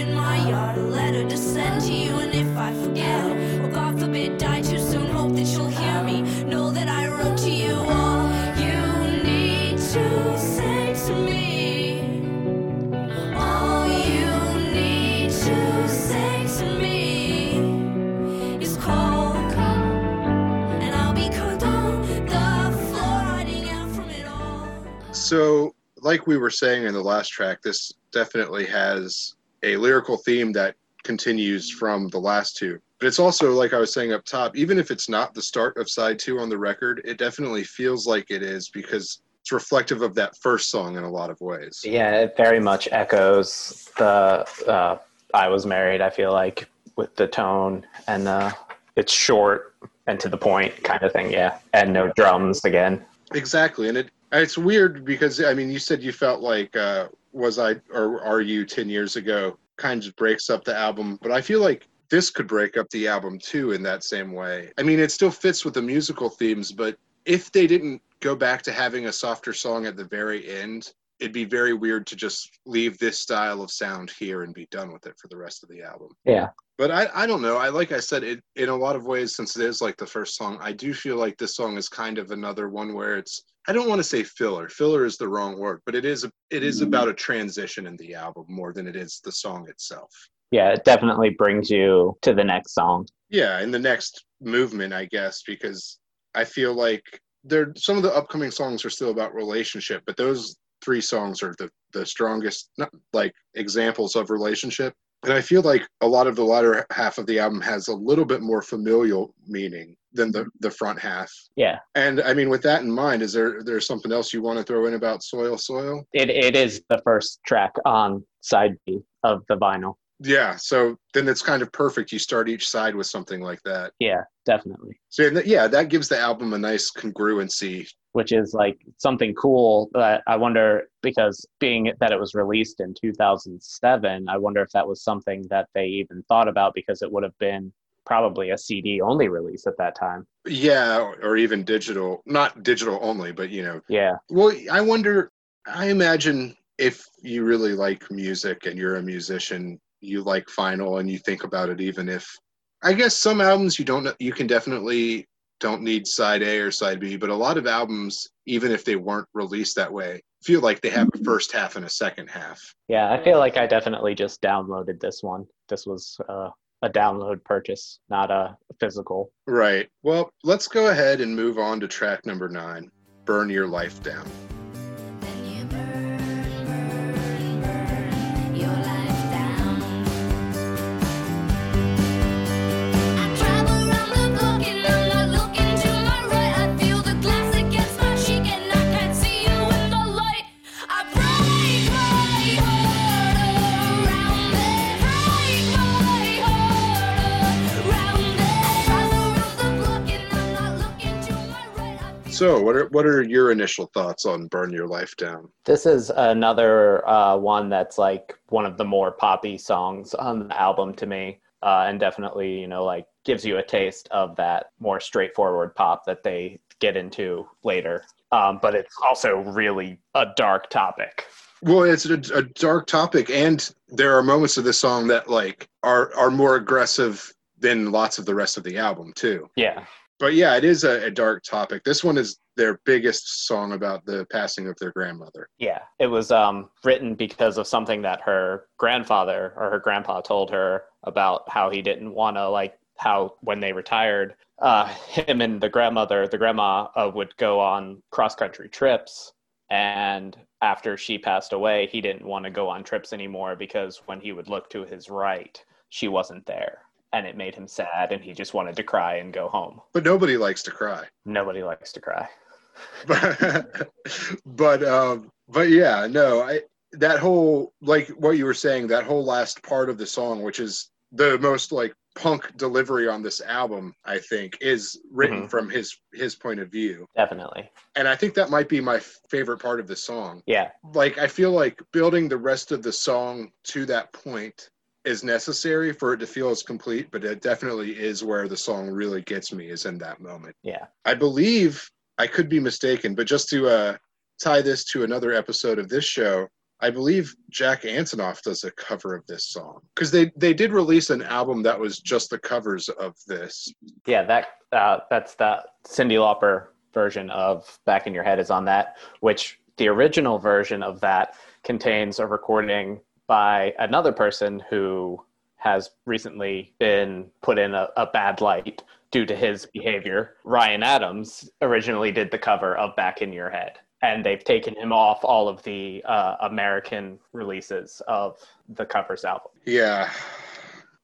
[SPEAKER 1] So, like we were saying in the last track, this definitely has a lyrical theme that continues from the last two. But it's also, like I was saying up top, even if it's not the start of side two on the record, it definitely feels like it is because it's reflective of that first song in a lot of ways.
[SPEAKER 2] Yeah, it very much echoes the uh, I Was Married, I feel like, with the tone and uh, it's short and to the point kind of thing. Yeah. And no drums again.
[SPEAKER 1] Exactly. And it it's weird because, I mean, you said you felt like uh, Was I or Are You 10 years ago kind of breaks up the album, but I feel like this could break up the album too in that same way. I mean, it still fits with the musical themes, but if they didn't go back to having a softer song at the very end, it'd be very weird to just leave this style of sound here and be done with it for the rest of the album.
[SPEAKER 2] Yeah.
[SPEAKER 1] But I, I don't know. I like I said, it in a lot of ways, since it is like the first song, I do feel like this song is kind of another one where it's I don't want to say filler. Filler is the wrong word, but it is a, it is mm. about a transition in the album more than it is the song itself.
[SPEAKER 2] Yeah, it definitely brings you to the next song.
[SPEAKER 1] Yeah, in the next movement, I guess, because I feel like there some of the upcoming songs are still about relationship, but those three songs are the the strongest like examples of relationship. And I feel like a lot of the latter half of the album has a little bit more familial meaning than the the front half.
[SPEAKER 2] Yeah,
[SPEAKER 1] And I mean, with that in mind, is there there's something else you want to throw in about Soil Soil?
[SPEAKER 2] it, it is the first track on side B of the vinyl.
[SPEAKER 1] Yeah, so then it's kind of perfect. You start each side with something like that.
[SPEAKER 2] Yeah, definitely.
[SPEAKER 1] So yeah, that gives the album a nice congruency.
[SPEAKER 2] Which is like something cool that I wonder because being that it was released in 2007, I wonder if that was something that they even thought about because it would have been probably a CD only release at that time.
[SPEAKER 1] Yeah, or even digital, not digital only, but you know,
[SPEAKER 2] Yeah,
[SPEAKER 1] Well, I wonder. I imagine if you really like music and you're a musician, you like vinyl and you think about it. Even if, I guess, some albums you don't, you can definitely don't need side A or side B. But a lot of albums, even if they weren't released that way, feel like they have a first half and a second half.
[SPEAKER 2] yeah. I feel like I definitely just downloaded this one. This was uh, a download purchase, not a physical.
[SPEAKER 1] Right. Well, let's go ahead and move on to track number nine. Burn your life down. So, what are what are your initial thoughts on "Burn Your Life Down"?
[SPEAKER 2] This is another uh, one that's like one of the more poppy songs on the album to me, uh, and definitely you know like gives you a taste of that more straightforward pop that they get into later. Um, but it's also really a dark topic.
[SPEAKER 1] Well, it's a, a dark topic, and there are moments of this song that like are are more aggressive than lots of the rest of the album too.
[SPEAKER 2] Yeah,
[SPEAKER 1] But yeah, it is a, a dark topic. This one is their biggest song about the passing of their grandmother.
[SPEAKER 2] yeah. It was um, written because of something that her grandfather or her grandpa told her about how he didn't want to like how when they retired, uh, him and the grandmother, the grandma uh, would go on cross country trips. And after she passed away, he didn't want to go on trips anymore because when he would look to his right, she wasn't there. And it made him sad and he just wanted to cry and go home.
[SPEAKER 1] But nobody likes to cry.
[SPEAKER 2] Nobody likes to cry.
[SPEAKER 1] but (laughs) but um but yeah no i that whole like what you were saying that whole last part of the song which is the most like punk delivery on this album i think is written
[SPEAKER 2] Mhm.
[SPEAKER 1] from his his point of view
[SPEAKER 2] Definitely.
[SPEAKER 1] and i think that might be my favorite part of the song
[SPEAKER 2] Yeah.
[SPEAKER 1] like i feel like building the rest of the song to that point is necessary for it to feel as complete but it definitely is where the song really gets me is in that moment
[SPEAKER 2] Yeah.
[SPEAKER 1] I believe I could be mistaken, but just to uh, tie this to another episode of this show, I believe Jack Antonoff does a cover of this song because they they did release an album that was just the covers of this.
[SPEAKER 2] Yeah, that uh, that's the Cyndi Lauper version of "Back in Your Head" is on that. Which the original version of that contains a recording by another person who has recently been put in a, a bad light due to his behavior. Ryan Adams originally did the cover of "Back in Your Head." And they've taken him off all of the uh, American releases of the covers album.
[SPEAKER 1] Yeah,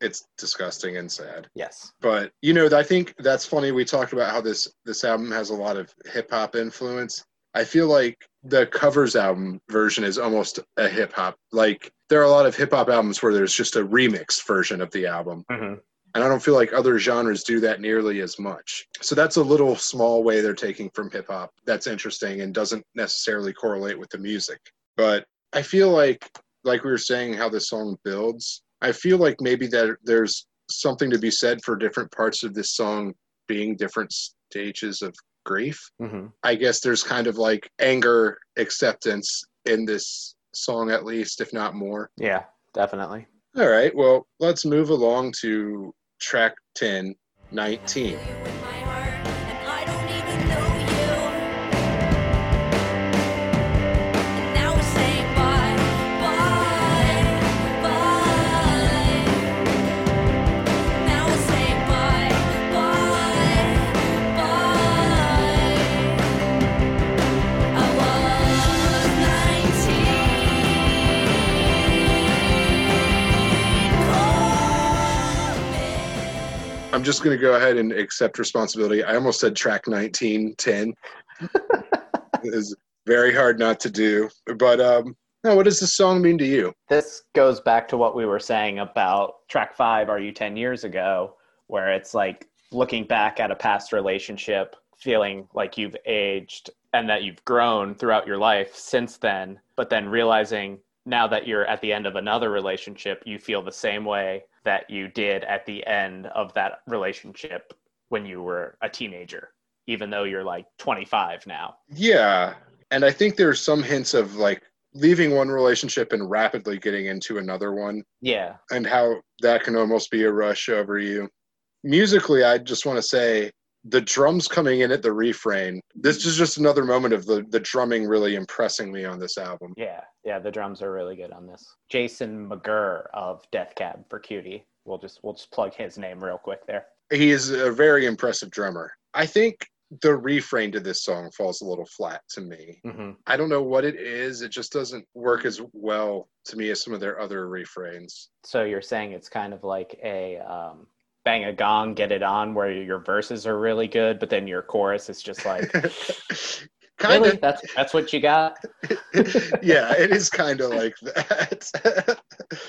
[SPEAKER 1] it's disgusting and sad.
[SPEAKER 2] Yes.
[SPEAKER 1] But you know, I think that's funny. We talked about how this this album has a lot of hip hop influence. I feel like the covers album version is almost a hip hop. Like there are a lot of hip hop albums where there's just a remix version of the album.
[SPEAKER 2] hmm
[SPEAKER 1] And I don't feel like other genres do that nearly as much. So that's a little small way they're taking from hip hop. That's interesting and doesn't necessarily correlate with the music. But I feel like, like we were saying, how the song builds, I feel like maybe that there's something to be said for different parts of this song being different stages of grief.
[SPEAKER 2] hmm
[SPEAKER 1] I guess there's kind of like anger acceptance in this song, at least, if not more.
[SPEAKER 2] Yeah, definitely.
[SPEAKER 1] All right, well, let's move along to track 10, 19. I'm just going to go ahead and accept responsibility. I almost said track 19, 10. (laughs) it is very hard not to do. But um, no, what does this song mean to you?
[SPEAKER 2] This goes back to what we were saying about track five, Are You 10 Years Ago, where it's like looking back at a past relationship, feeling like you've aged and that you've grown throughout your life since then, but then realizing now that you're at the end of another relationship, you feel the same way that you did at the end of that relationship when you were a teenager, even though you're like 25 now.
[SPEAKER 1] Yeah. And I think there's some hints of like leaving one relationship and rapidly getting into another one
[SPEAKER 2] Yeah.
[SPEAKER 1] and how that can almost be a rush over you. Musically, I just want to say the drums coming in at the refrain. This is just another moment of the, the drumming really impressing me on this album.
[SPEAKER 2] Yeah, yeah, the drums are really good on this. Jason McGerr of Death Cab for Cutie. We'll just we'll just plug his name real quick there.
[SPEAKER 1] He is a very impressive drummer. I think the refrain to this song falls a little flat to me.
[SPEAKER 2] hmm
[SPEAKER 1] I don't know what it is. It just doesn't work as well to me as some of their other refrains.
[SPEAKER 2] So you're saying it's kind of like a um, bang a gong, get it on, where your verses are really good, but then your chorus is just like,
[SPEAKER 1] kind (laughs)
[SPEAKER 2] really? That's that's what you got? (laughs)
[SPEAKER 1] yeah, it is kind of like that. (laughs)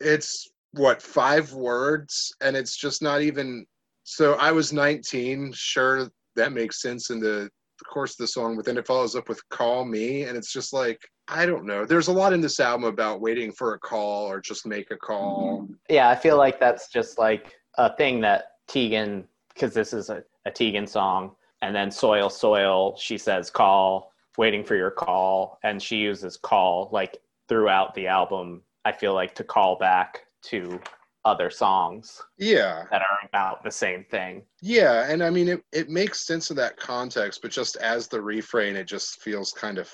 [SPEAKER 1] it's what five words, and it's just not even. So I was 19. Sure, that makes sense in the course of the song, but then it follows up with "Call Me," and it's just like I don't know. There's a lot in this album about waiting for a call or just make a call.
[SPEAKER 2] Yeah, I feel like that's just like a thing that Tegan, because this is a, a Tegan song, and then Soil Soil, she says call, waiting for your call, and she uses call like throughout the album. I feel like to call back to other songs
[SPEAKER 1] Yeah,
[SPEAKER 2] that are about the same thing.
[SPEAKER 1] yeah, and I mean it. It makes sense in that context, but just as the refrain, it just feels kind of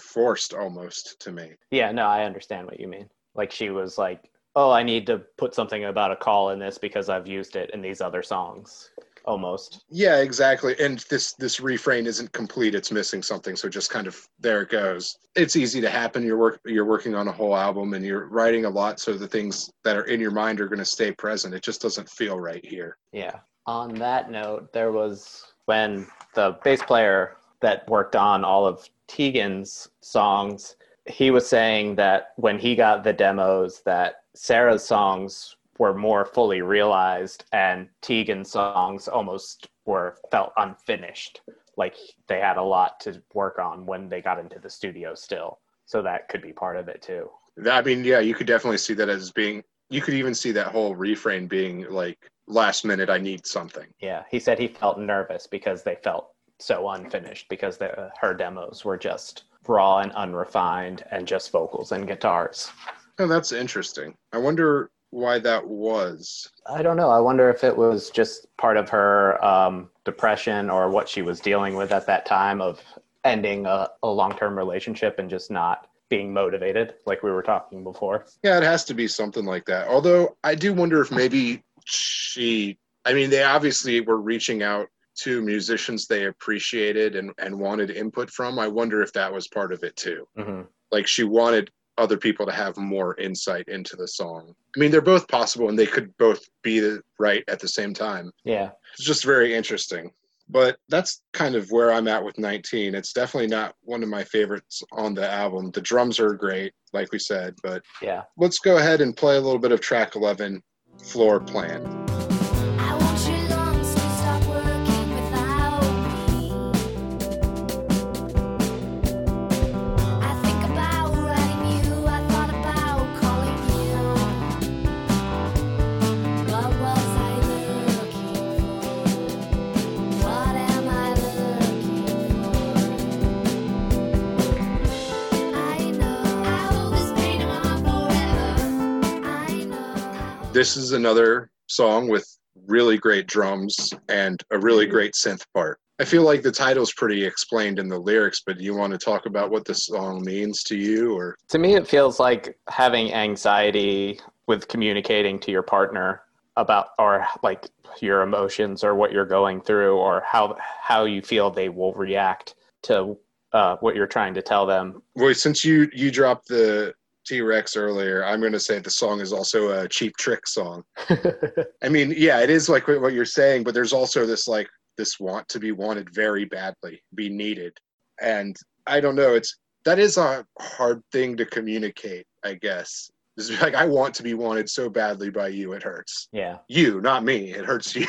[SPEAKER 1] forced almost to me.
[SPEAKER 2] Yeah, no, I understand what you mean. Like she was like, "Oh, I need to put something about a call in this because I've used it in these other songs." Almost.
[SPEAKER 1] Yeah, exactly. And this this refrain isn't complete; it's missing something. So just kind of there it goes. It's easy to happen. You're work you're working on a whole album and you're writing a lot, so the things that are in your mind are going to stay present. It just doesn't feel right here.
[SPEAKER 2] Yeah. On that note, there was when the bass player that worked on all of Tegan's songs, he was saying that when he got the demos that Sara's songs were more fully realized and Tegan's songs almost were felt unfinished. Like they had a lot to work on when they got into the studio still. So that could be part of it too.
[SPEAKER 1] I mean, yeah, you could definitely see that as being. You could even see that whole refrain being like last minute. I need something.
[SPEAKER 2] Yeah, he said he felt nervous because they felt so unfinished because the, her demos were just raw and unrefined and just vocals and guitars.
[SPEAKER 1] Oh, that's interesting. I wonder why that was.
[SPEAKER 2] I don't know. I wonder if it was just part of her um, depression or what she was dealing with at that time of ending a, a long term relationship and just not being motivated, like we were talking before.
[SPEAKER 1] Yeah, it has to be something like that. Although I do wonder if maybe she, I mean, they obviously were reaching out to musicians they appreciated and, and wanted input from. I wonder if that was part of it too.
[SPEAKER 2] hmm
[SPEAKER 1] Like she wanted other people to have more insight into the song. I mean, they're both possible and they could both be the- right at the same time.
[SPEAKER 2] Yeah.
[SPEAKER 1] It's just very interesting. But that's kind of where I'm at with 19. It's definitely not one of my favorites on the album. The drums are great, like we said, but
[SPEAKER 2] Yeah.
[SPEAKER 1] let's go ahead and play a little bit of track 11, Floor Plan.
[SPEAKER 4] This
[SPEAKER 1] is another song with really great drums and a really great synth part. I feel like the title's pretty explained in the lyrics, but do you want to talk about what the song means to you or
[SPEAKER 2] To me, it feels like having anxiety with communicating to your partner about, or like your emotions or what you're going through, or how how you feel they will react to uh, what you're trying to tell them.
[SPEAKER 1] Well, since you you dropped the T Rex earlier, I'm going to say the song is also a cheap trick song. (laughs) I mean, yeah, it is like what you're saying, but there's also this like this want to be wanted very badly, be needed, and I don't know. It's that is a hard thing to communicate, I guess. It's (laughs) like I want to be wanted so badly by you, it hurts.
[SPEAKER 2] yeah.
[SPEAKER 1] You, not me. It hurts (laughs) you.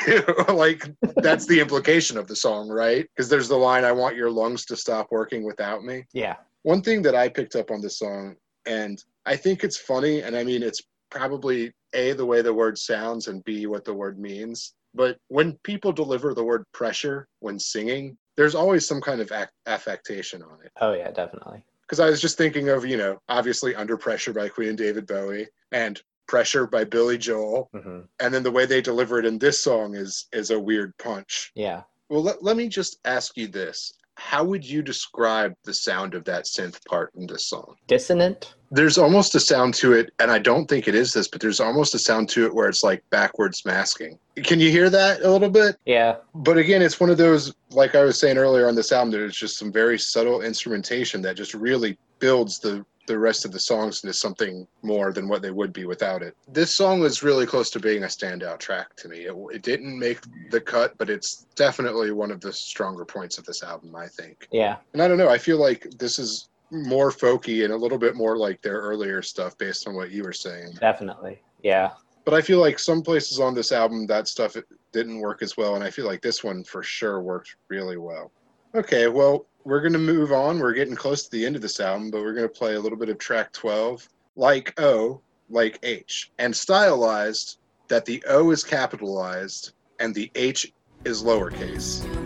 [SPEAKER 1] like that's the implication of the song, right? Because there's the line, "I want your lungs to stop working without me."
[SPEAKER 2] Yeah.
[SPEAKER 1] One thing that I picked up on this song, and I think it's funny, and I mean, it's probably A, the way the word sounds, and B, what the word means. But when people deliver the word pressure when singing, there's always some kind of ac- affectation on it.
[SPEAKER 2] Oh yeah, definitely.
[SPEAKER 1] Because I was just thinking of, you know, obviously Under Pressure by Queen and David Bowie and Pressure by Billy Joel.
[SPEAKER 2] hmm
[SPEAKER 1] And then the way they deliver it in this song is is a weird punch.
[SPEAKER 2] Yeah.
[SPEAKER 1] Well, let, let me just ask you this. How would you describe the sound of that synth part in this song?
[SPEAKER 2] Dissonant.
[SPEAKER 1] There's almost a sound to it, and I don't think it is this, but there's almost a sound to it where it's like backwards masking. Can you hear that a little bit?
[SPEAKER 2] Yeah.
[SPEAKER 1] But again, it's one of those, like I was saying earlier on this album, there's just some very subtle instrumentation that just really builds the the rest of the songs into something more than what they would be without it. This song was really close to being a standout track to me. It, it didn't make the cut, but it's definitely one of the stronger points of this album, I think.
[SPEAKER 2] Yeah.
[SPEAKER 1] And I don't know, I feel like this is more folky and a little bit more like their earlier stuff based on what you were saying.
[SPEAKER 2] Definitely. Yeah.
[SPEAKER 1] But I feel like some places on this album that stuff it didn't work as well, and I feel like this one for sure worked really well. Okay, well, we're gonna move on. We're getting close to the end of this album, but we're gonna play a little bit of track 12, like O, like H, and stylized that the O is capitalized and the H is lowercase.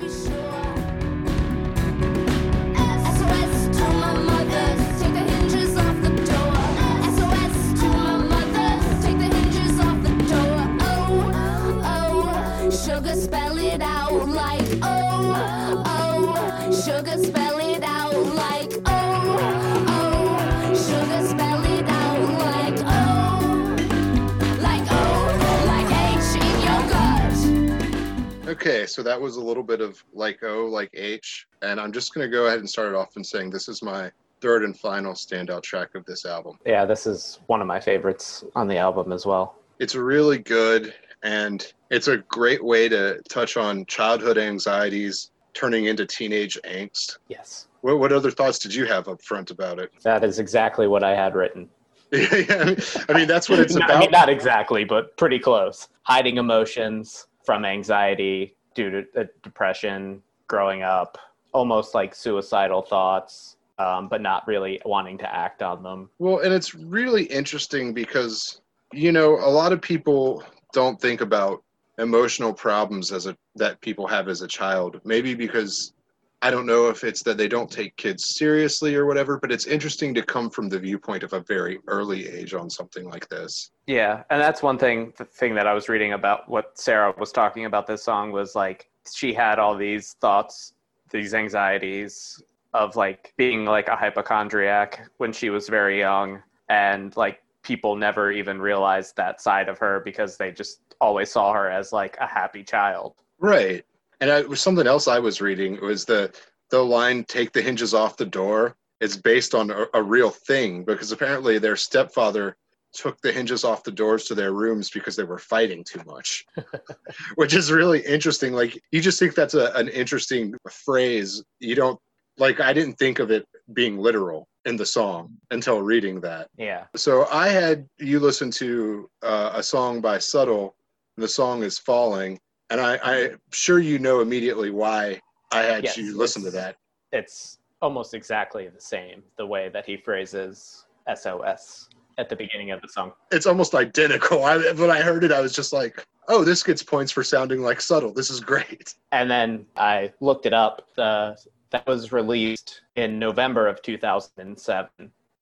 [SPEAKER 1] Okay, so that was a little bit of like O, like H, and I'm just gonna go ahead and start it off and saying this is my third and final standout track of this album.
[SPEAKER 2] Yeah. This is one of my favorites on the album as well.
[SPEAKER 1] It's really good, and it's a great way to touch on childhood anxieties turning into teenage angst.
[SPEAKER 2] Yes.
[SPEAKER 1] What, what other thoughts did you have up front about it?
[SPEAKER 2] That is exactly what I had written. (laughs)
[SPEAKER 1] yeah, I mean- I mean, that's what it's (laughs) about.
[SPEAKER 2] I mean, not exactly, but pretty close. Hiding emotions from anxiety due to uh, depression, growing up, almost like suicidal thoughts, um, but not really wanting to act on them.
[SPEAKER 1] Well, and it's really interesting because you know a lot of people don't think about emotional problems as a that people have as a child. Maybe because I don't know if it's that they don't take kids seriously or whatever, but it's interesting to come from the viewpoint of a very early age on something like this.
[SPEAKER 2] Yeah, and that's one thing. The thing that I was reading about what Sara was talking about this song was like she had all these thoughts, these anxieties of like being like a hypochondriac when she was very young, and like people never even realized that side of her because they just always saw her as like a happy child.
[SPEAKER 1] Right. And I, was something else I was reading It was the the line "Take the hinges off the door." It's based on a, a real thing because apparently their stepfather took the hinges off the doors to their rooms because they were fighting too much, (laughs) which is really interesting. Like you just think that's a, an interesting phrase. You don't like. I didn't think of it being literal in the song until reading that.
[SPEAKER 2] Yeah.
[SPEAKER 1] So I had you listen to uh, a song by Subtle. And the song is "Falling," and I, I'm sure you know immediately why I had
[SPEAKER 2] Yes,
[SPEAKER 1] you listen to that.
[SPEAKER 2] It's almost exactly the same the way that he phrases SOS at the beginning of the song.
[SPEAKER 1] It's almost identical. I, when I heard it, I was just like, "Oh, this gets points for sounding like Subtle. This is great."
[SPEAKER 2] And then I looked it up. The, that was released in November of 2007,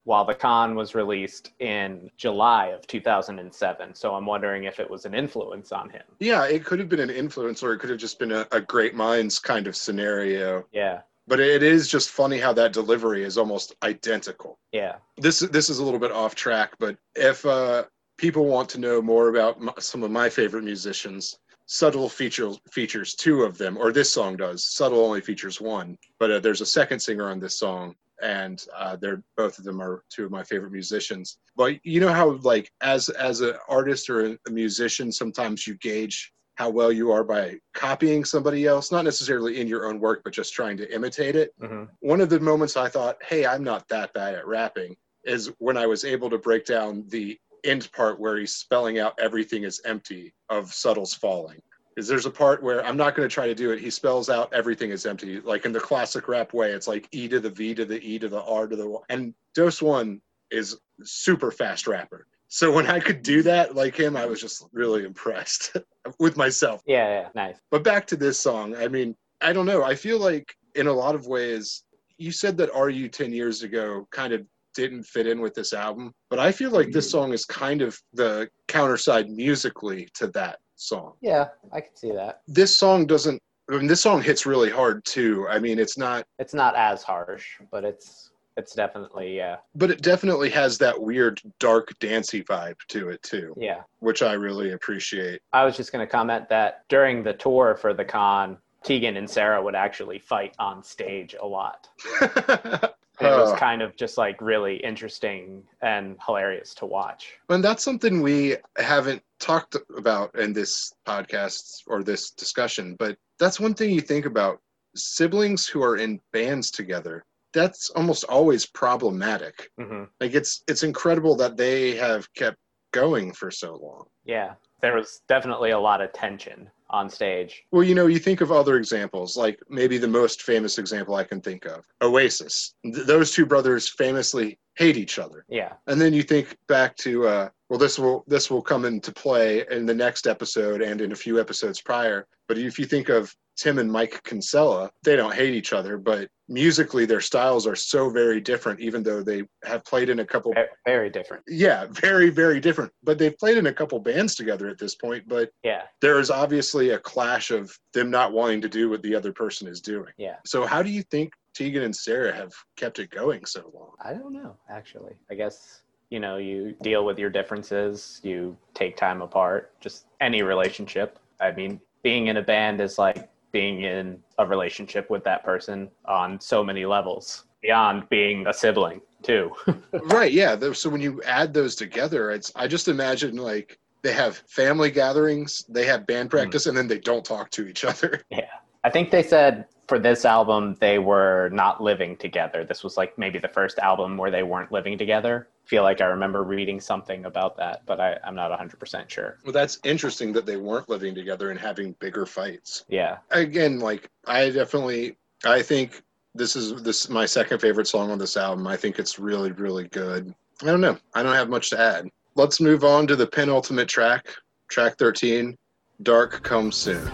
[SPEAKER 2] while the con was released in July of 2007. So I'm wondering if it was an influence on him.
[SPEAKER 1] Yeah, it could have been an influence, or it could have just been a, a great minds kind of scenario.
[SPEAKER 2] Yeah,
[SPEAKER 1] But it is just funny how that delivery is almost identical.
[SPEAKER 2] yeah,
[SPEAKER 1] this this is a little bit off track, but if uh, people want to know more about m some of my favorite musicians, Subtle features features two of them, or this song does. Subtle only features one, but uh, there's a second singer on this song, and uh, they're both of them are two of my favorite musicians. But you know how like as as an artist or a musician, sometimes you gauge how well you are by copying somebody else, not necessarily in your own work, but just trying to imitate it.
[SPEAKER 2] hmm
[SPEAKER 1] One of the moments I thought, hey, I'm not that bad at rapping is when I was able to break down the end part where he's spelling out everything is empty of Subtle's falling. Is there's a part where I'm not going to try to do it. He spells out everything is empty, like in the classic rap way. It's like E to the V to the E to the R to the Y. And Dose One is super fast rapper. So when I could do that like him, I was just really impressed (laughs) with myself.
[SPEAKER 2] Yeah, yeah, nice.
[SPEAKER 1] But back to this song, I mean, I don't know. I feel like in a lot of ways, you said that RU 10 years ago kind of didn't fit in with this album, but I feel like this mm-hmm. song is kind of the counterside musically to that song.
[SPEAKER 2] Yeah, I can see that.
[SPEAKER 1] This song doesn't, I mean, this song hits really hard too. I mean, it's not,
[SPEAKER 2] It's not as harsh, but it's it's definitely yeah,
[SPEAKER 1] but it definitely has that weird, dark, dancey vibe to it too,
[SPEAKER 2] yeah.
[SPEAKER 1] which I really appreciate.
[SPEAKER 2] I was just going to comment that during the tour for the con, Tegan and Sara would actually fight on stage a lot. (laughs) It was
[SPEAKER 1] Uh,
[SPEAKER 2] kind of just like really interesting and hilarious to watch.
[SPEAKER 1] And that's something we haven't talked about in this podcast or this discussion, but that's one thing you think about siblings who are in bands together. That's almost always problematic.
[SPEAKER 2] hmm
[SPEAKER 1] Like it's it's incredible that they have kept going for so long.
[SPEAKER 2] Yeah, there was definitely a lot of tension on stage.
[SPEAKER 1] Well, you know, you think of other examples, like maybe the most famous example I can think of, Oasis. Th- those two brothers famously hate each other.
[SPEAKER 2] Yeah,
[SPEAKER 1] and then you think back to uh, well this will this will come into play in the next episode and in a few episodes prior but if you think of tim and mike kinsella they don't hate each other but musically their styles are so very different even though they have played in a couple
[SPEAKER 2] very different.
[SPEAKER 1] yeah very very different but they've played in a couple bands together at this point but
[SPEAKER 2] Yeah,
[SPEAKER 1] there is obviously a clash of them not wanting to do what the other person is doing
[SPEAKER 2] yeah.
[SPEAKER 1] so how do you think tegan and sara have kept it going so long
[SPEAKER 2] I don't know, actually. I guess, you know, you deal with your differences, you take time apart, just any relationship. I mean, being in a band is like being in a relationship with that person on so many levels beyond being a sibling, too. (laughs)
[SPEAKER 1] right yeah so when you add those together it's i just imagine like they have family gatherings they have band hmm. practice and then they don't talk to each other
[SPEAKER 2] yeah. I think they said for this album, they were not living together. This was like maybe the first album where they weren't living together. I feel like I remember reading something about that, but I, I'm not 100% sure.
[SPEAKER 1] well that's interesting that they weren't living together and having bigger fights
[SPEAKER 2] Yeah.
[SPEAKER 1] again like i definitely i think this is this is my second favorite song on this album i think it's really really good i don't know i don't have much to add let's move on to the penultimate track track 13 dark comes soon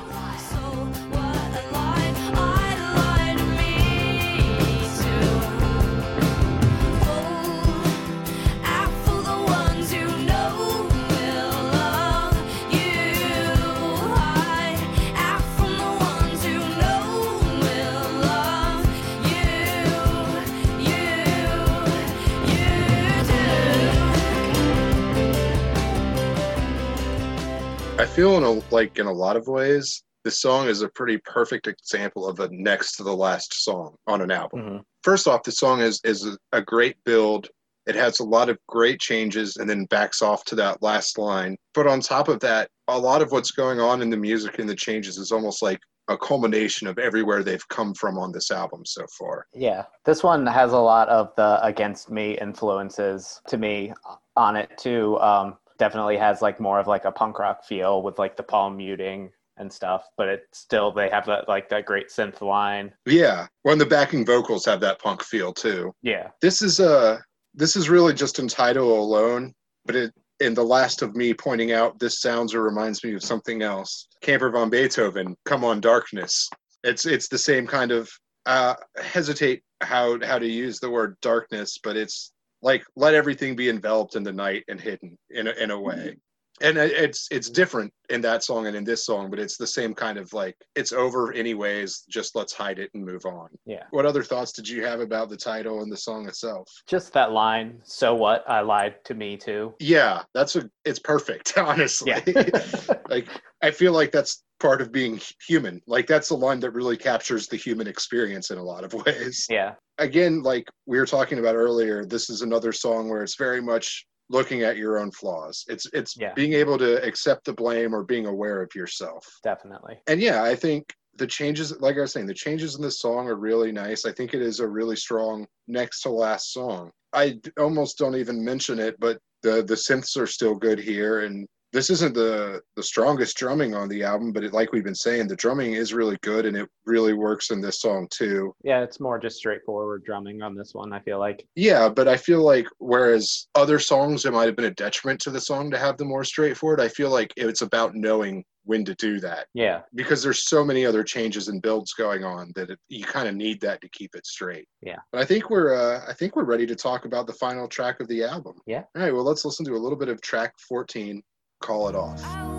[SPEAKER 1] feel in a, like in a lot of ways, this song is a pretty perfect example of a next to the last song on an album.
[SPEAKER 2] hmm
[SPEAKER 1] First off, the song is is a great build. It has a lot of great changes and then backs off to that last line. But on top of that, a lot of what's going on in the music and the changes is almost like a culmination of everywhere they've come from on this album so far.
[SPEAKER 2] Yeah, this one has a lot of the Against Me influences to me on it too. Um, definitely has like more of like a punk rock feel with like the palm muting and stuff, but it still they have that like that great synth line.
[SPEAKER 1] Yeah, when the backing vocals have that punk feel too.
[SPEAKER 2] Yeah,
[SPEAKER 1] This is uh this is really just in title alone, but it in the last of me pointing out this sounds or reminds me of something else. Camper Van Beethoven, Come on Darkness. It's it's the same kind of uh hesitate how how to use the word darkness, but it's like let everything be enveloped in the night and hidden in a, in a way. And uh, it's it's different in that song and in this song, but it's the same kind of like it's over anyways. Just let's hide it and move on.
[SPEAKER 2] Yeah.
[SPEAKER 1] What other thoughts did you have about the title and the song itself?
[SPEAKER 2] Just that line, so what? I lied to me too.
[SPEAKER 1] Yeah, that's a it's perfect, (laughs) honestly.
[SPEAKER 2] Yeah. (laughs)
[SPEAKER 1] like I feel like that's part of being human. Like that's a line that really captures the human experience in a lot of (laughs) ways.
[SPEAKER 2] yeah.
[SPEAKER 1] Again, like we were talking about earlier, this is another song where it's very much looking at your own flaws. It's it's
[SPEAKER 2] Yeah.
[SPEAKER 1] being able to accept the blame or being aware of yourself.
[SPEAKER 2] Definitely.
[SPEAKER 1] And yeah, I think the changes like I was saying, the changes in this song are really nice. I think it is a really strong next to last song. I almost don't even mention it, but the the synths are still good here and this isn't the the strongest drumming on the album, but it, like we've been saying, the drumming is really good and it really works in this song too.
[SPEAKER 2] Yeah, it's more just straightforward drumming on this one, I feel like.
[SPEAKER 1] Yeah, but I feel like whereas other songs it might have been a detriment to the song to have them more straightforward, I feel like it's about knowing when to do that
[SPEAKER 2] Yeah.
[SPEAKER 1] because there's so many other changes and builds going on that it, you kind of need that to keep it straight.
[SPEAKER 2] Yeah.
[SPEAKER 1] But I think we're uh, I think we're ready to talk about the final track of the album.
[SPEAKER 2] Yeah.
[SPEAKER 1] All right. Well, let's listen to a little bit of track 14. Call it off.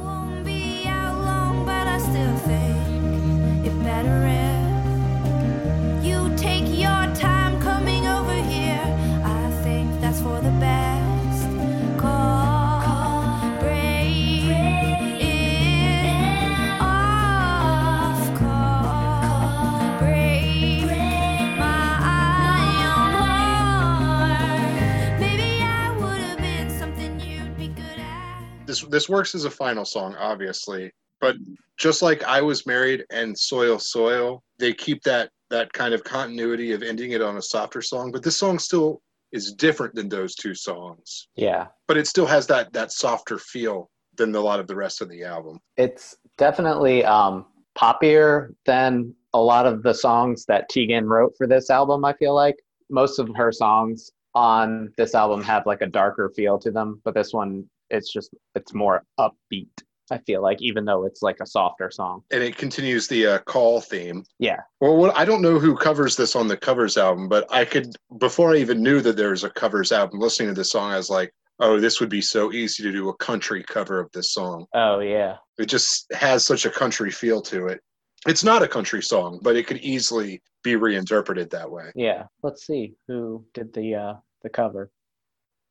[SPEAKER 1] This this works as a final song, obviously, but just like I was married and Soil Soil, they keep that that kind of continuity of ending it on a softer song. But this song still is different than those two songs.
[SPEAKER 2] Yeah.
[SPEAKER 1] But it still has that that softer feel than a lot of the rest of the album.
[SPEAKER 2] It's definitely um poppier than a lot of the songs that Tegan wrote for this album, I feel like. Most of her songs on this album have like a darker feel to them, but this one it's just it's more upbeat. I feel like even though it's like a softer song.
[SPEAKER 1] and it continues the uh, call theme.
[SPEAKER 2] Yeah.
[SPEAKER 1] Well, what, I don't know who covers this on the covers album, but I could before I even knew that there was a covers album. Listening to this song, I was like, "Oh, this would be so easy to do a country cover of this song."
[SPEAKER 2] Oh yeah.
[SPEAKER 1] It just has such a country feel to it. It's not a country song, but it could easily be reinterpreted that way.
[SPEAKER 2] Yeah. Let's see who did the uh the cover.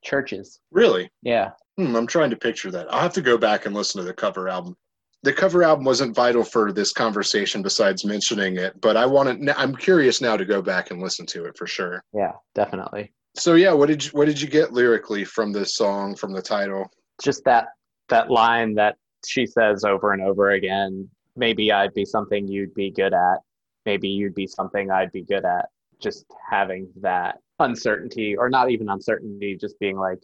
[SPEAKER 2] Chvrches.
[SPEAKER 1] Really,
[SPEAKER 2] Yeah.
[SPEAKER 1] Hmm, I'm trying to picture that. I'll have to go back and listen to the cover album. The cover album wasn't vital for this conversation, besides mentioning it. But I want to. I'm curious now to go back and listen to it for sure.
[SPEAKER 2] Yeah, definitely.
[SPEAKER 1] So yeah, what did you what did you get lyrically from this song from the title?
[SPEAKER 2] just that that line that she says over and over again maybe i'd be something you'd be good at maybe you'd be something i'd be good at just having that uncertainty or not even uncertainty just being like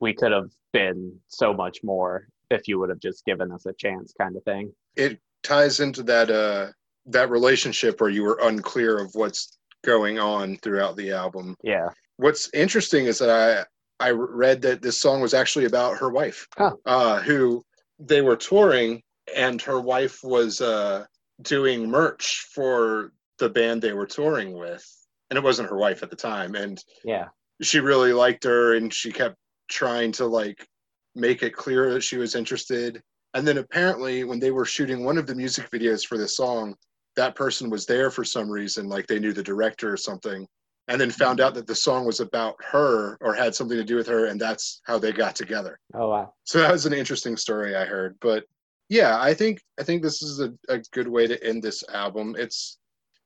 [SPEAKER 2] we could have been so much more if you would have just given us a chance kind of thing.
[SPEAKER 1] It ties into that uh that relationship where you were unclear of what's going on throughout the album.
[SPEAKER 2] yeah.
[SPEAKER 1] What's interesting is that I I read that this song was actually about her wife,
[SPEAKER 2] Oh.
[SPEAKER 1] uh, who they were touring, and her wife was uh, doing merch for the band they were touring with, and it wasn't her wife at the time, and
[SPEAKER 2] yeah.
[SPEAKER 1] she really liked her and she kept trying to like make it clear that she was interested. And then apparently when they were shooting one of the music videos for this song that person was there for some reason like they knew the director or something and then found out that the song was about her or had something to do with her and that's how they got together.
[SPEAKER 2] Oh wow.
[SPEAKER 1] So that was an interesting story i heard. But yeah i think i think this is a, a good way to end this album. It's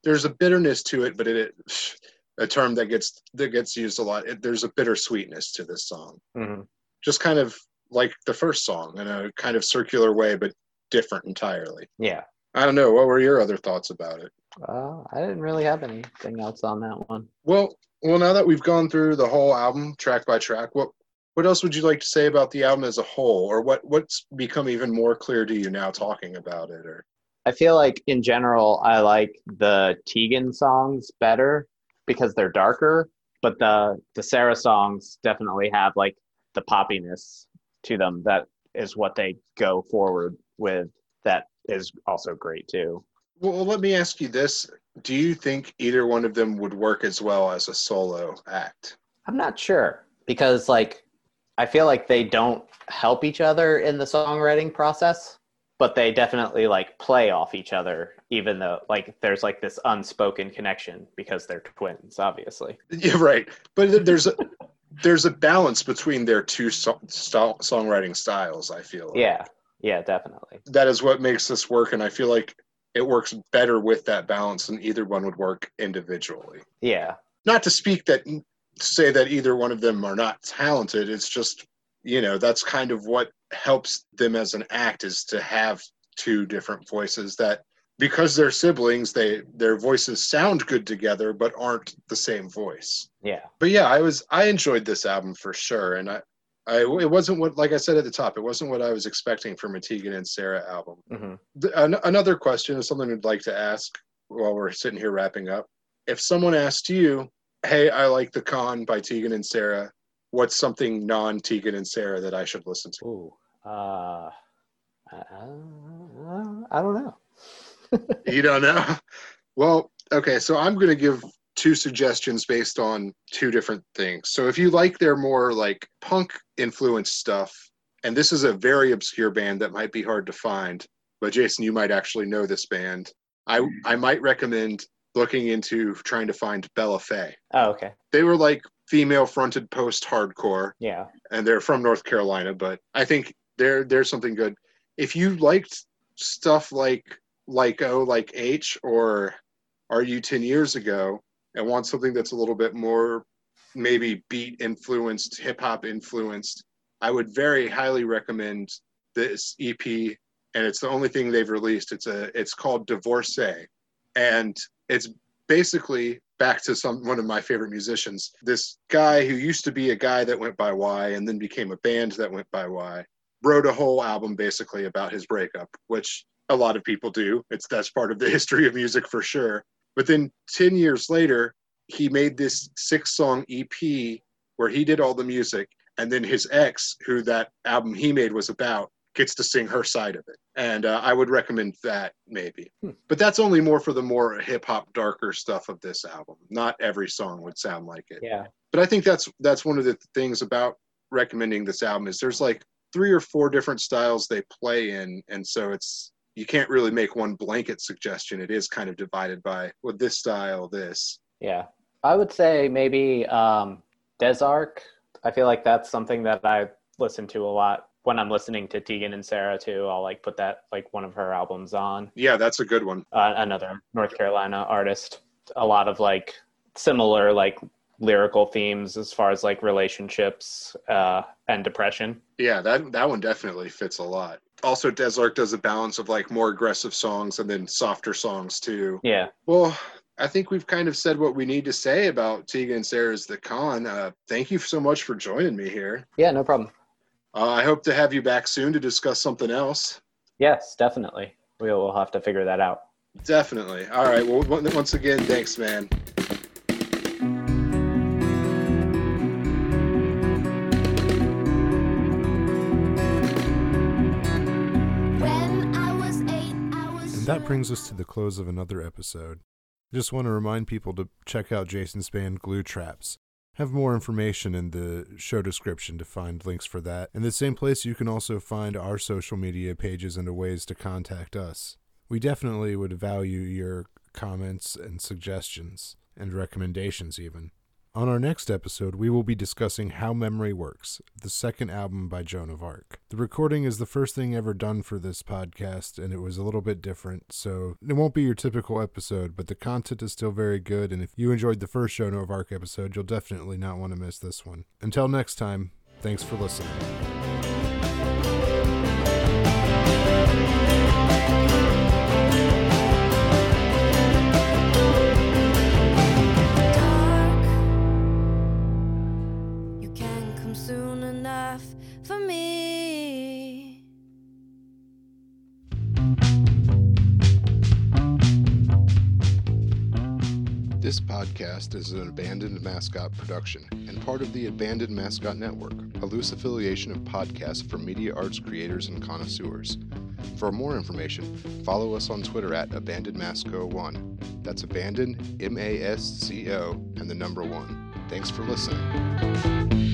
[SPEAKER 1] there's a bitterness to it but it a term that gets that gets used a lot. It, there's a bittersweetness to this song.
[SPEAKER 2] Hmm
[SPEAKER 1] just kind of like the first song in a kind of circular way but different entirely.
[SPEAKER 2] Yeah.
[SPEAKER 1] I don't know. What were your other thoughts about it?
[SPEAKER 2] Uh, i didn't really have anything else on that one.
[SPEAKER 1] Well well now that we've gone through the whole album track by track what what else would you like to say about the album as a whole? Or what what's become even more clear to you now talking about it or?
[SPEAKER 2] I feel like in general, I like the Tegan songs better because they're darker, but the the Sara songs definitely have like the poppiness to them that is what they go forward with. That is also great too.
[SPEAKER 1] Well, well, let me ask you this. Do you think either one of them would work as well as a solo act?
[SPEAKER 2] I'm not sure because like I feel like they don't help each other in the songwriting process, but they definitely like play off each other, even though like there's like this unspoken connection because they're twins, obviously. (laughs)
[SPEAKER 1] Yeah, right. But there's a there's a balance between their two so- style, songwriting styles. I feel. like.
[SPEAKER 2] Yeah, yeah, definitely.
[SPEAKER 1] that is what makes this work, and I feel like it works better with that balance than either one would work individually.
[SPEAKER 2] Yeah,
[SPEAKER 1] Not to speak that say that either one of them are not talented. It's just you know that's kind of what helps them as an act is to have two different voices that because they're siblings they their voices sound good together but aren't the same voice
[SPEAKER 2] yeah,
[SPEAKER 1] but yeah, I was I enjoyed this album for sure, and I, I it wasn't what like I said at the top, it wasn't what I was expecting from a Tegan and Sara album.
[SPEAKER 2] hmm
[SPEAKER 1] The, an, another question is something I'd like to ask while we're sitting here wrapping up. If someone asked you, "Hey, I like the Con by Tegan and Sara," what's something non Tegan and Sara that I should listen to?
[SPEAKER 2] Ooh, uh, I don't know. (laughs)
[SPEAKER 1] you don't know. Well, okay, so I'm going to give two suggestions based on two different things. So if you like their more like punk influenced stuff, and this is a very obscure band that might be hard to find, but Jason, you might actually know this band. I I might recommend looking into trying to find Bellafea.
[SPEAKER 2] Oh, okay.
[SPEAKER 1] They were like female fronted post hardcore
[SPEAKER 2] Yeah,
[SPEAKER 1] and they're from North Carolina, but I think there there's something good. If you liked stuff like like O like H or Are You Ten Years Ago and want something that's a little bit more maybe beat influenced, hip hop influenced, I would very highly recommend this EP and it's the only thing they've released. It's a it's called Divorcee. And it's basically back to some one of my favorite musicians. This guy who used to be a guy that went by Y and then became a band that went by Y wrote a whole album basically about his breakup, which a lot of people do. It's that's part of the (laughs) history of music for sure. But then 10 years later, he made this six song EP where he did all the music and then his ex who that album he made was about gets to sing her side of it and uh, i would recommend that maybe
[SPEAKER 2] Hmm.
[SPEAKER 1] but that's only more for the more hip hop darker stuff of this album not every song would sound like it
[SPEAKER 2] yeah,
[SPEAKER 1] but i think that's that's one of the things about recommending this album is there's like three or four different styles they play in and so it's you can't really make one blanket suggestion it is kind of divided by well this style this
[SPEAKER 2] yeah. I would say maybe um, Des Ark. I feel like that's something that I listen to a lot when I'm listening to Tegan and Sara too. I'll like put that like one of her albums on.
[SPEAKER 1] yeah that's a good one
[SPEAKER 2] uh, another North Carolina artist. A lot of like similar like lyrical themes as far as like relationships uh, and depression.
[SPEAKER 1] Yeah, that that one definitely fits a lot. Also, Des Ark does a balance of like more aggressive songs and then softer songs too.
[SPEAKER 2] Yeah,
[SPEAKER 1] Well, I think we've kind of said what we need to say about Tegan and Sara's The Con. Uh, thank you so much for joining me here.
[SPEAKER 2] yeah, no problem.
[SPEAKER 1] Uh, I hope to have you back soon to discuss something else.
[SPEAKER 2] Yes, definitely. We'll, we'll have to figure that out.
[SPEAKER 1] Definitely. All right. Well, once again, thanks, man.
[SPEAKER 3] Brings us to the close of another episode. I just want to remind people to check out Jason's band Glue Traps. Have more information in the show description to find links for that. In the same place, you can also find our social media pages and ways to contact us. We definitely would value your comments and suggestions, and recommendations, even. On our next episode, we will be discussing How Memory Works, the second album by Joan of Arc. The recording is the first thing ever done for this podcast, and it was a little bit different, so it won't be your typical episode, but the content is still very good, and if you enjoyed the first Joan of Arc episode, you'll definitely not want to miss this one. Until next time, thanks for listening. This podcast is an Abandoned Mascot production and part of the Abandoned Mascot Network, a loose affiliation of podcasts for media arts creators and connoisseurs. For more information, follow us on Twitter at AbandonedMasco1. That's Abandoned, M A S C O, and the number one. Thanks for listening.